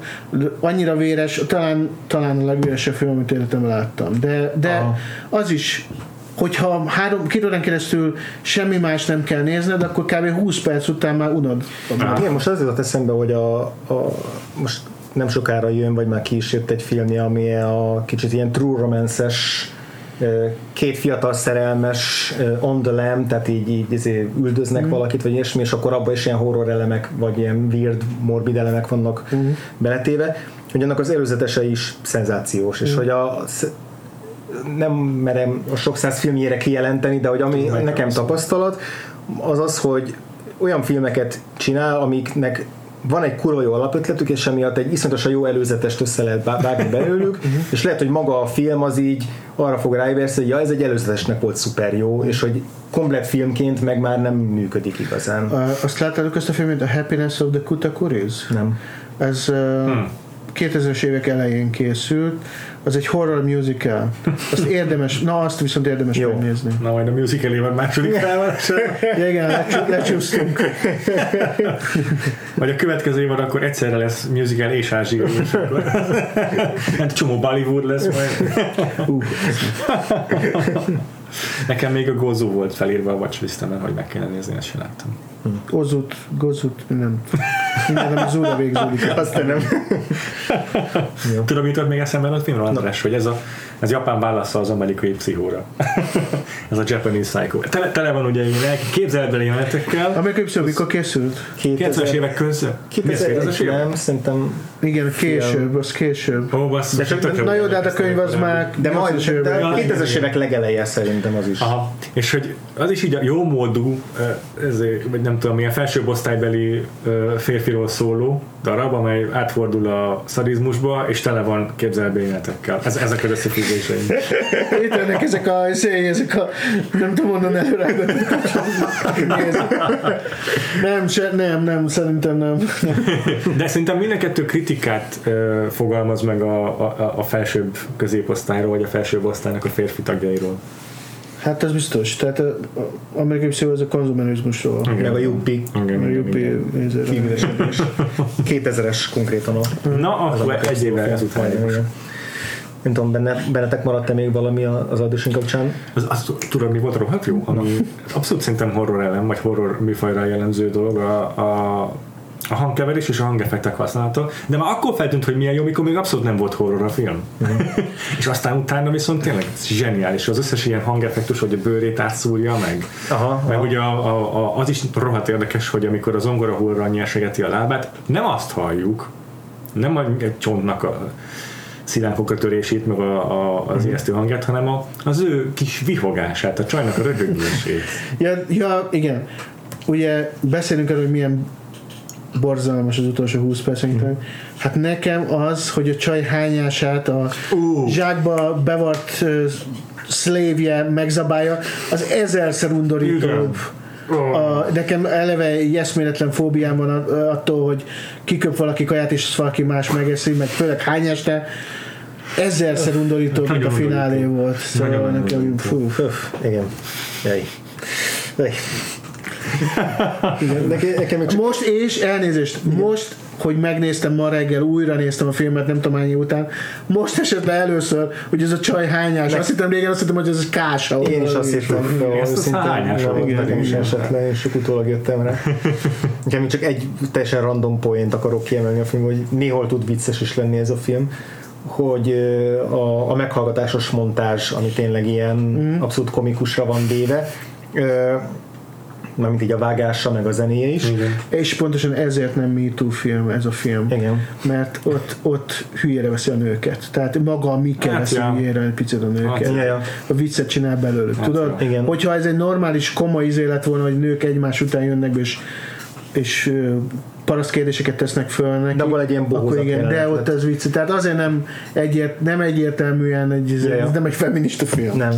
annyira véres, talán, talán a legvéresebb film, amit életemben láttam. De, de az is hogyha három, két órán keresztül semmi más nem kell nézned, akkor kb. 20 perc után már unod. Igen, most az jutott eszembe, hogy a, a most nem sokára jön, vagy már ki is jött egy filmje, ami a kicsit ilyen true romance-es két fiatal szerelmes on the lamb, tehát így, így izé üldöznek mm. valakit, vagy ilyesmi, és akkor abban is ilyen horror elemek, vagy ilyen weird, morbid elemek vannak mm. beletéve, hogy annak az előzetese is szenzációs, mm. és hogy a nem merem a sok száz filmjére kijelenteni, de hogy ami Meg nekem tapasztalat, az az, hogy olyan filmeket csinál, amiknek van egy kurva jó alapötletük, és emiatt egy iszonyatosan jó előzetest össze lehet vágni belőlük, uh-huh. és lehet, hogy maga a film az így arra fog rájövérsz, hogy ja, ez egy előzetesnek volt szuper jó, és hogy komplet filmként meg már nem működik igazán. Uh, azt láttátok ezt a filmet, A Happiness of the Kutakuris? Nem. Ez uh, hmm. 2000-es évek elején készült, az egy horror musical. Azt érdemes, na azt viszont érdemes Jó. megnézni. Na majd a musical évad második felvállása. ja, igen, lecsúsztunk. Vagy a következő évad akkor egyszerre lesz musical és akkor hát csomó Bollywood lesz majd. Uh. Nekem még a Gozu volt felírva a watchlistemen, hogy meg kéne nézni, ezt sem láttam. Gozut, gozut, nem. Minden, ami zúra végződik. Aztán nem. Tudom, mit még eszembe a filmről, András, hogy ez a ez Japán válasza az amerikai pszichóra. ez a Japanese Psycho. Tele, tele van ugye ilyen képzeld el jelenetekkel. Amerikai pszichó mikor készült? 90-es évek között. 2001 nem, szerintem igen, később, az később. Ó, basszus, de csak, na jó, de hát a könyv az már de majd 2000-es évek legeleje szerintem. az is. Aha. És hogy az is így a jó módú, ezért, vagy nem tudom, milyen felsőbb osztálybeli férfiról szóló darab, amely átfordul a szadizmusba, és tele van képzelbényletekkel. Ez, ezek az összefüggéseim. Léteznek ezek a, ezek a, nem tudom onnan előre. Nem, se, nem, nem, szerintem nem. De szerintem minden kettő kritikát ö, fogalmaz meg a, a, a felsőbb középosztályról, vagy a felsőbb osztálynak a férfi tagjairól. Hát ez biztos. Tehát a, a amerikai szó az a konzumerizmusról. Meg a Juppi Igen, A igen, igen. kiüresedés. 2000-es konkrétan a Na, az akkor a egy évvel ezután. Igen, igen. Nem tudom, benne, bennetek maradt-e még valami az audition kapcsán? Az, az, tudod, mi volt rohadt jó? Ami abszolút szerintem horror ellen, vagy horror műfajra jellemző dolog, a, a, a hangkeverés és a hangeffektek használata, de már akkor feltűnt, hogy milyen jó, mikor még abszolút nem volt horror a film. és aztán utána viszont tényleg zseniális, az összes ilyen hangeffektus, hogy a bőrét átszúrja meg. Aha, Meg aha. ugye a, a, a, az is rohadt érdekes, hogy amikor az zongora hullra nyersegeti a lábát, nem azt halljuk, nem a- csontnak a szilánkokra törését, meg a, a, az ijesztő hangját, hanem a, az ő kis vihogását, a csajnak a röhögését. Ja, ja, igen. Ugye beszélünk erről, hogy milyen borzalmas az utolsó 20 perc szerintem. Hát nekem az, hogy a csaj hányását a Ú. zsákba bevart uh, szlévje megzabálja, az ezerszer undorítóbb. A, nekem eleve egy eszméletlen fóbiám van attól, hogy kiköp valaki kaját, és azt valaki más megeszi, meg főleg hányáste, ezerszer undorítóbb, mint a finálé undorító. volt. Szóval nekem, undorító. fú, Öf, igen. Jaj. Jaj. Igen, nekem, nekem még csak Most és elnézést, most, hogy megnéztem ma reggel, újra néztem a filmet, nem tudom mennyi után, most esett le először, hogy ez a csaj hányás. Azt hittem régen, azt hittem, hogy ez egy kása. én is azt hittem, hogy Ezt a volt, nekem igen, is igen. esett le, és utólag jöttem rá. Nekem csak egy teljesen random poént akarok kiemelni a film, hogy néhol tud vicces is lenni ez a film, hogy a, a meghallgatásos montázs, ami tényleg ilyen Mhm. abszolút komikusra van véve, mármint így a vágása, meg a zenéje is. Igen. És pontosan ezért nem Me Too film ez a film. Igen. Mert ott, ott hülyére veszi a nőket. Tehát maga a Mike Hát, veszi ja. hülyére egy picit a nőket. Hát, ja, ja. A viccet csinál belőlük. Hát, Tudod? ja. Igen. Hogyha ez egy normális, komoly izé lett volna, hogy nők egymás után jönnek be, és, és paraszt kérdéseket tesznek föl neki. De abból egy ilyen akkor igen, de ott ez vicc. Tehát azért nem, egyért, nem egyértelműen egy, Ja, ja. ez nem egy feminista film. Nem.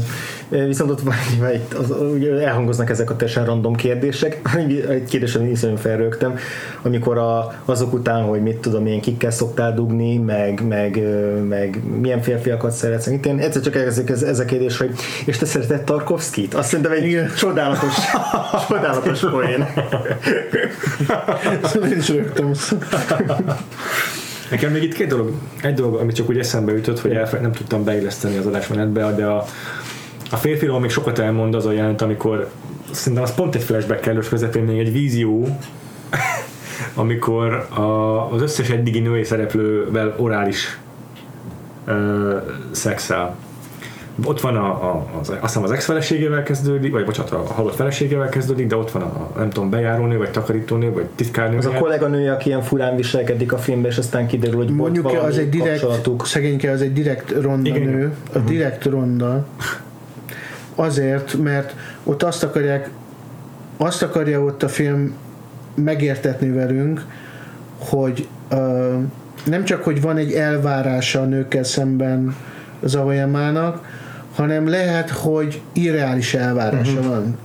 Viszont ott van, egy- egy- az, ugye elhangoznak ezek a teljesen random kérdések. Egy kérdésen iszonyú felrögtem, amikor a, azok után, hogy mit tudom én, kikkel szoktál dugni, meg, meg, meg milyen férfiakat szeretsz. Itt én egyszer csak ez, ez, ez a kérdés, hogy és te szereted Tarkovskit? Azt szerintem egy Igen. csodálatos, csodálatos poén. Is rögtem. Nekem még itt két dolog, egy dolog, ami csak úgy eszembe jutott, hogy elfe, nem tudtam beilleszteni az adásmenetbe, de a, a férfiról még sokat elmond az a jelent, amikor szerintem az pont egy flashback elős közepén még egy vízió, amikor a, az összes eddigi női szereplővel orális ö, szexel. Ott van a, a, az, azt hiszem az ex-feleségével kezdődik, vagy bocsánat, a halott feleségével kezdődik, de ott van a, nem tudom, bejárónő, vagy takarítónő, vagy titkárnő. Az a kolléganője, aki ilyen furán viselkedik a filmben, és aztán kiderül, hogy Mondjuk volt az egy direkt, kapcsolatuk. szegényke az egy direkt ronda Igen. nő, a direkt ronda, azért, mert ott azt akarják, azt akarja ott a film megértetni velünk, hogy uh, nem csak, hogy van egy elvárása a nőkkel szemben az Avayamának, hanem lehet, hogy irreális elvárása uh-huh. van.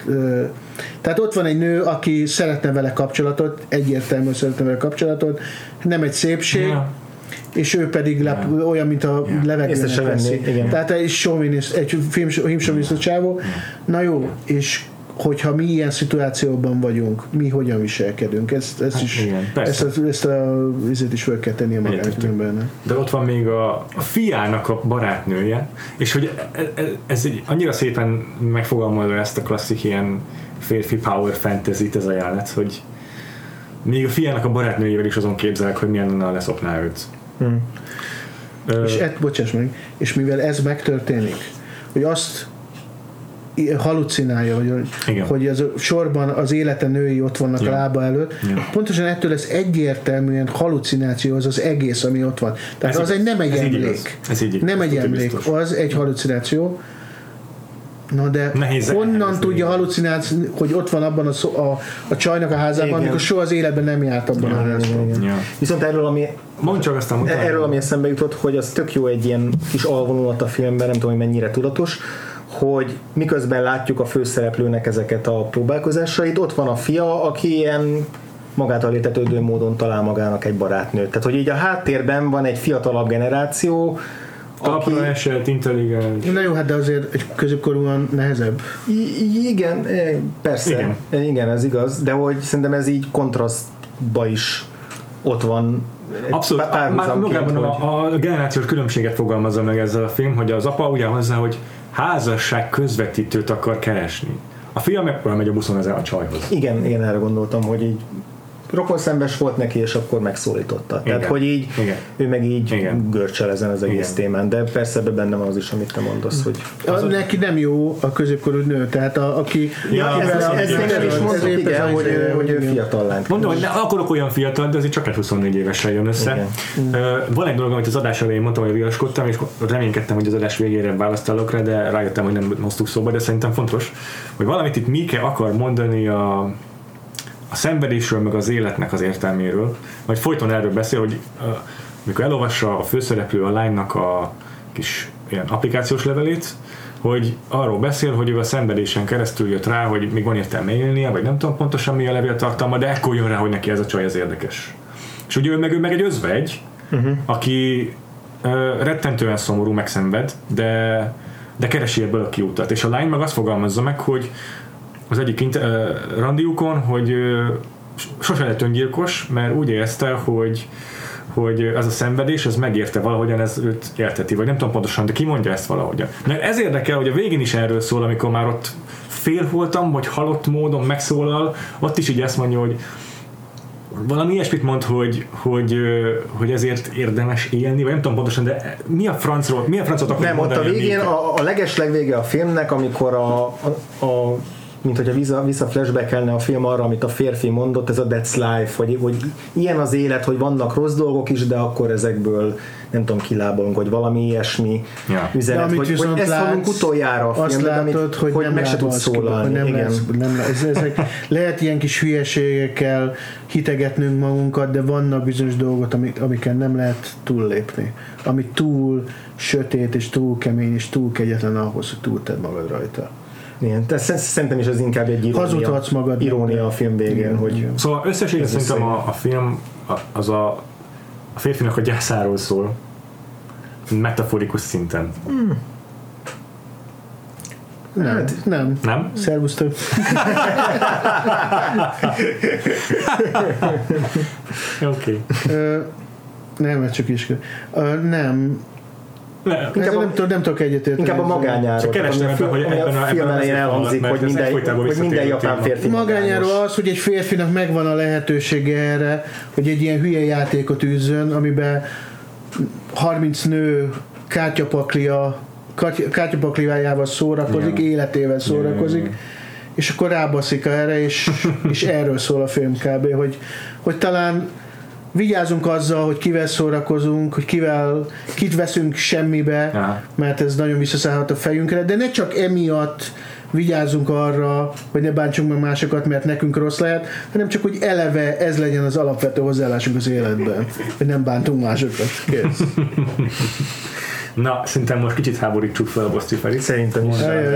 Tehát ott van egy nő, aki szeretne vele kapcsolatot, egyértelműen szeretne vele kapcsolatot, nem egy szépség, Ja. és ő pedig lep, olyan, mint a Ja. levegőnek veszi. Tehát egy sovinisz, egy film, filmsoviniszta csávó. Na jó, és hogyha mi ilyen szituációban vagyunk, mi hogyan viselkedünk, ezt, ezt is, igen, ezt, persze. ezt, ezt a vizet is fel kell az Egyetértünk. embernek. De ott van még a, a fiának a barátnője, és hogy e- e- ez egy, annyira szépen megfogalmazza ezt a klasszik ilyen férfi power fantasy ez a jelenet, hogy még a fiának a barátnőjével is azon képzelek, hogy milyen lenne, ha leszopná őt. Hmm. Ö, És et, bocsáss meg, és mivel ez megtörténik, hogy azt halucinálja, hogy, Igen. hogy az sorban az élete női ott vannak Ja. a lába előtt, Ja. pontosan ettől ez egyértelműen halucináció az az egész, ami ott van. Tehát Ez az igaz. egy nem egy Ez emlék. igaz. Ez így igaz. Nem egy emlék, biztos. az egy halucináció. Na de Nehéz honnan tudja halucinálni, hogy ott van abban a, szó, a, a csajnak a házában, Igen. amikor soha az életben nem járt abban a házban. Ja. Viszont erről, ami Mondd csak aztán utána. Erről, ami eszembe jutott, hogy az tök jó egy ilyen kis alvonulat a filmben, nem tudom, hogy mennyire tudatos, hogy miközben látjuk a főszereplőnek ezeket a próbálkozásait, ott van a fia, aki ilyen magától értetődő módon talál magának egy barátnőt. Tehát, hogy így a háttérben van egy fiatalabb generáció, aki, Talpra esett, intelligens. Na jó, hát de azért egy középkorúan nehezebb. I- igen, eh, persze, Igen. igen. igen, ez igaz, de hogy szerintem ez így kontrasztba is ott van. Abszolút, pár- már párhuzamként, magában hogy- a, a generációs különbséget fogalmazza meg ezzel a film, hogy az apa ugye hozzá, hogy házasság közvetítőt akar keresni. A fia meg megy a buszon ezen a csajhoz. Igen, én erre gondoltam, hogy így rokon szembes volt neki, és akkor megszólította. Tehát, Igen. hogy így Igen. ő meg így Igen. görcsel ezen az egész Igen. témán, de persze ebben benne van az is, amit te mondasz, hogy Az neki nem jó a középkorú nő, tehát a, aki... Ja, ez- a- ez- ez- is ez mondtuk, épp ez igen, az, hogy, hogy ő igen. fiatal lány. Mondom, hogy ne akarok olyan fiatal, de azért csak egy 24 évesen jön össze. Ö, Van egy dolog, amit az adás elején mondtam, hogy viaskodtam, és reménykedtem, hogy az adás végére választálok rá, de rájöttem, hogy nem hoztuk szóba, de szerintem fontos, hogy valamit itt Mike akar mondani a, a szenvedésről, meg az életnek az értelméről, vagy folyton erről beszél, hogy ö, mikor elolvassa a főszereplő a lánynak a kis ilyen applikációs levelét, hogy arról beszél, hogy ő a szenvedésen keresztül jött rá, hogy még van értelme élnie, vagy nem tudom pontosan mi a levél tartalma, de ekkor jön rá, hogy neki ez a csaj az érdekes. És ugye ő meg, ő meg egy özvegy, uh-huh. aki ö, rettentően szomorú, megszenved, de, de keresi ebből a kiutat. És a lány meg azt fogalmazza meg, hogy az egyik inter- randiukon, hogy sose lett öngyilkos, mert úgy érezte, hogy hogy ez a szenvedés, ez megérte valahogyan, ez őt érteti, vagy nem tudom pontosan, de ki mondja ezt valahogyan. Mert ez érdekel, hogy a végén is erről szól, amikor már ott félholtam, vagy halott módon megszólal, ott is így ezt mondja, hogy valami ilyesmit mond, hogy, hogy, hogy ezért érdemes élni, vagy nem tudom pontosan, de mi a francról, mi a francot akar Nem, ott a végén, a, a leges legvége a filmnek, amikor a, a, a mint hogyha vissza, vissza flashbackelne a film arra, amit a férfi mondott, ez a That's Life, hogy, hogy ilyen az élet, hogy vannak rossz dolgok is, de akkor ezekből nem tudom, kilábalunk, hogy valami ilyesmi Ja. üzenet, De amit hogy, hogy ezt hallunk látsz, utoljára a azt filmben, látod, amit, hogy, hogy nem meg se tud lábalsz ki, szólalni. hogy Nem Igen. lesz, nem, ez, ezek, lehet ilyen kis hülyeségekkel hitegetnünk magunkat, de vannak bizonyos dolgok, amik, amiken nem lehet túllépni. Ami túl sötét, és túl kemény, és túl kegyetlen ahhoz, hogy túlted magad rajta. Igen, de sz- szerintem is ez inkább egy irónia, magadnak. irónia a film végén, Igen, hogy. Szóval összességében szerintem a, a film az a, a férfinak a gyászáról szól, metaforikus szinten. Nem, Hát- nem. Nem? Szervusztok. Oké. Okay. Ö, nem, ez csak is. Nem. Ezzel a- nem, tudok, nem tudok egyetérteni. Inkább a ezzel. magányáról. Csak kerestem ebben, hogy ebben a- a film elején elhangzik, hogy minden, hogy minden japán férfi Magányáról az, hogy egy férfinak megvan a lehetősége erre, hogy egy ilyen hülye játékot űzzön, amiben 30 nő kártyapaklia kárty- kártyapakliájával szórakozik, Igen. életével szórakozik, és akkor rábaszik erre, és, és erről szól a film kb. Hogy, hogy talán vigyázunk azzal, hogy kivel szórakozunk, hogy kivel, kit veszünk semmibe, Aha. mert ez nagyon visszaszállhat a fejünkre, de ne csak emiatt vigyázzunk arra, hogy ne bántsunk meg másokat, mert nekünk rossz lehet, hanem csak, hogy eleve ez legyen az alapvető hozzáállásunk az életben, hogy nem bántunk másokat. Kész. Na, szerintem most kicsit háborítsuk fel a Boszti Ferit. Szerintem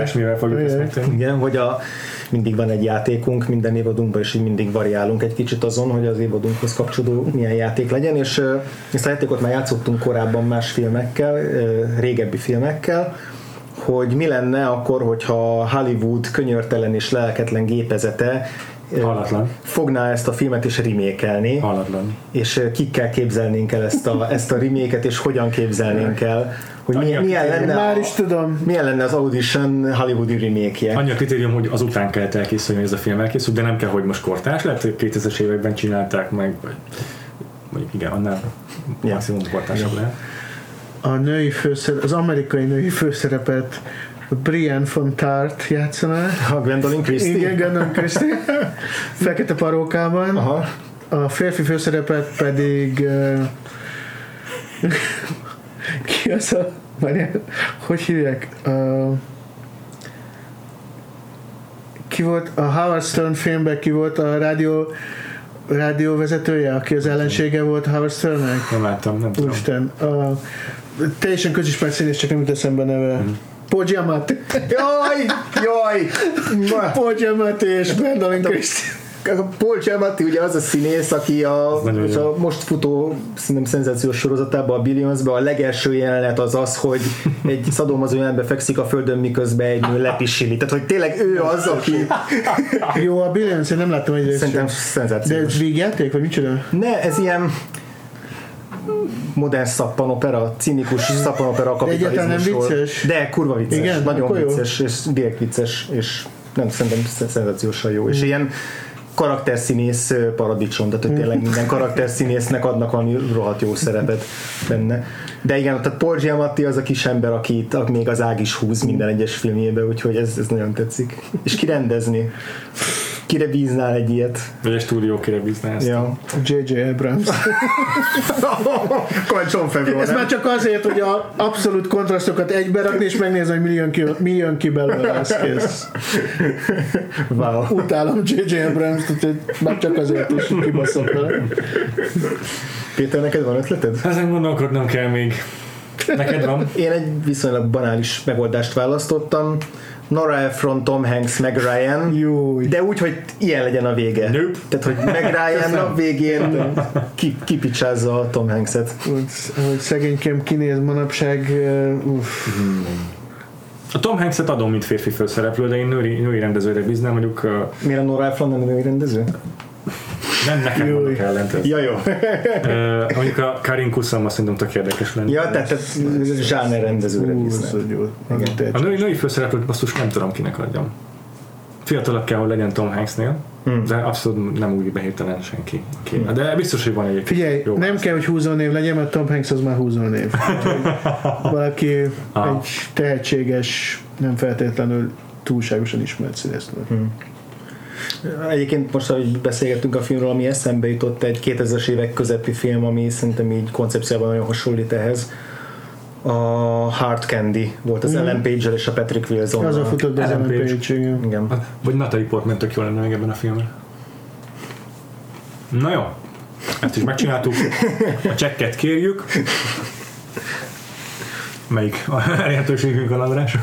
is. Mivel fogjuk ezt megtenni? Igen, hogy a, mindig van egy játékunk, minden évadunkban is így mindig variálunk egy kicsit azon, hogy az évadunkhoz kapcsolódó milyen játék legyen, és ezt a játékot már játszottunk korábban más filmekkel, régebbi filmekkel, hogy mi lenne akkor, hogyha Hollywood könyörtelen és lelketlen gépezete ö, Hallatlan. fogná ezt a filmet és remékelni, Hallatlan. és kikkel képzelnénk el ezt a, ezt a reméket, és hogyan képzelnénk el, hogy milyen, milyen lenne Már a- is tudom. milyen lenne az Audition hollywoodi remake-je. Annyi a kritérium, hogy azután kellett elkészülni, hogy ez a film elkészült, de nem kell, hogy most kortás, hogy 2000-es években csinálták meg, vagy mondjuk igen, annál Ja. maximum kortásabb lehet. A női főszer, az amerikai női főszerepet Brian von Tart játszaná. A Gwendolyn Christie? Igen, Gandon Christie. Fekete parókában. Aha. A férfi főszerepet pedig uh, ki az a Várjál, hogy hívják? Uh, ki volt a Howard Stern filmben ki volt a rádió rádióvezetője, aki az ellensége volt Howard Sternnek? Nem láttam, nem tudom. Úristen, a, teljesen közismert színész, csak nem jut eszembe neve. Mm. Paul Giamatti. Jaj, jaj! Paul Giamatti és Brandon Christie. Paul Giamatti ugye az a színész, aki a, a most futó szerintem szenzációs sorozatában, a Billionsban a legelső jelenet az az, hogy egy szadomazó jelenbe fekszik a földön, miközben egy nő lepisili. Tehát, hogy tényleg ő az, aki Jó, a Billions, én nem láttam egy szerintem sem. De szenzációs. ez vígjáték, vagy micsoda? Ne, ez ilyen modern szappanopera, cinikus szappanopera a kapitalizmusról. vicces? De kurva vicces, Igen? nagyon Akkor jó. vicces, és direkt vicces, és nem szerintem szenzációsan jó. És ilyen karakterszínész paradicsom, tehát hogy tényleg minden karakterszínésznek adnak valami rohadt jó szerepet benne. De igen, tehát Paul Giamatti az a kis ember, akit aki még az ág is húz minden egyes filmjébe, úgyhogy ez, ez nagyon tetszik. És kirendezni. Kire bíznál egy ilyet? Vagy egy stúdió kire bízná ezt. Ja. J.J. Abrams. John Favreau, Ez már csak azért, hogy a abszolút kontrasztokat egybe rakni, és megnézni, hogy mi jön ki, mi jön ki belőle, ez kész. Wow. Utálom J.J. Abrams, úgyhogy már csak azért is kibaszok vele. Péter, neked van ötleted? Ezen gondolkodnom kell még. Neked van? Én egy viszonylag banális megoldást választottam. Nora Ephron, Tom Hanks, meg Ryan. Jó. De úgy, hogy ilyen legyen a vége. Nope. Tehát, hogy meg Ryan a végén ki, kipicsázza a Tom Hanks-et. Hogy, hogy szegénykém kinéz manapság, uh, uff. A Tom Hanks-et adom, mint férfi főszereplő, de én női, női rendezőre bíznám, mondjuk uh, Miért a Nora Ephron nem női rendező? Nem nekem Jó. vannak ellentét. Ja, jó. Uh, mondjuk a Karin Kuszama szerintem tök érdekes lenne. Ja, tehát, tehát zsáner rendezőre ez. A női, női főszereplőt basszus nem tudom kinek adjam. Fiatalabb kell, hogy legyen Tom Hanksnél, hmm. de abszolút nem úgy behírtelen senki. Okay. De biztos, hogy van egy Figyelj, jó nem válasz. kell, hogy húzónév legyen, mert Tom Hanks az már húzónév. Valaki Ah. egy tehetséges, nem feltétlenül túlságosan ismert színésznő. Egyébként most, ahogy beszélgettünk a filmről, ami eszembe jutott egy 2000-es évek közepi film, ami szerintem így koncepciában nagyon hasonlít ehhez. A Hard Candy volt az Ellen Page-el és a Patrick wilson Az a futott az Ellen Page. Page, igen. Igen. Vagy Natalie Portman tök jó lenne még ebben a filmben. Na jó, ezt is megcsináltuk. A csekket kérjük. Melyik a lehetőségünk a András?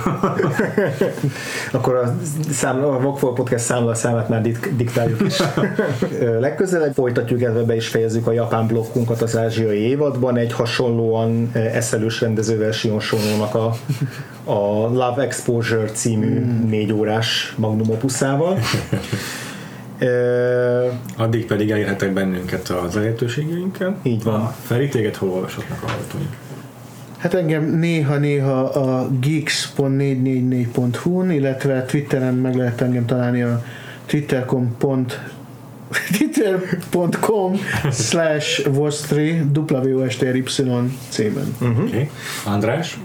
Akkor a, számla, a Vokfol Podcast számla számát már dik, diktáljuk is. Legközelebb folytatjuk, illetve be is fejezzük a japán blokkunkat az ázsiai évadban, egy hasonlóan eszelős rendezővel Sion Sonónak a, a Love Exposure című négy órás magnum opuszával. Ö, Addig pedig elérhetek bennünket az elérhetőségeinkkel. Így van. Feri, téged hol olvashatnak a hallgatóink? Hát engem néha-néha a geeks.444.hu-n, illetve Twitteren meg lehet engem találni a twitter.com twitter.com slash vostri W-O-S-T-R-Y címen. Oké. Okay. András?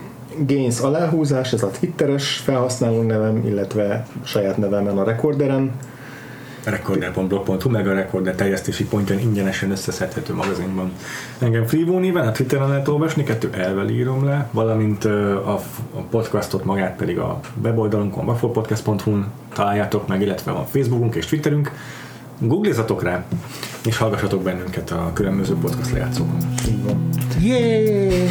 Gains aláhúzás, ez a Twitteres felhasználó nevem, illetve saját nevemen a rekorderen. recorder.blog.hu, meg a Recorder terjesztési pontján ingyenesen összeszedhető magazinban. Engem Freevo néven a Twitteren lehet olvasni, kettő elvel írom le, valamint a podcastot magát pedig a weboldalunkon, wafflepodcast.hu-n találjátok meg, illetve van Facebookunk és Twitterünk. Googlezatok rá, és hallgassatok bennünket a különböző podcast lejátszókon. Így van. Yay!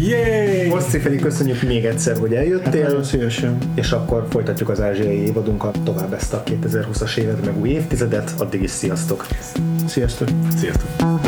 Yay! Most pedig köszönjük még egyszer, hogy eljöttél. Nagyon szívesen. és akkor folytatjuk az ázsiai évadunkat tovább ezt a 2020-as évet, meg új évtizedet. Addig is sziasztok! Sziasztok! Sziasztok!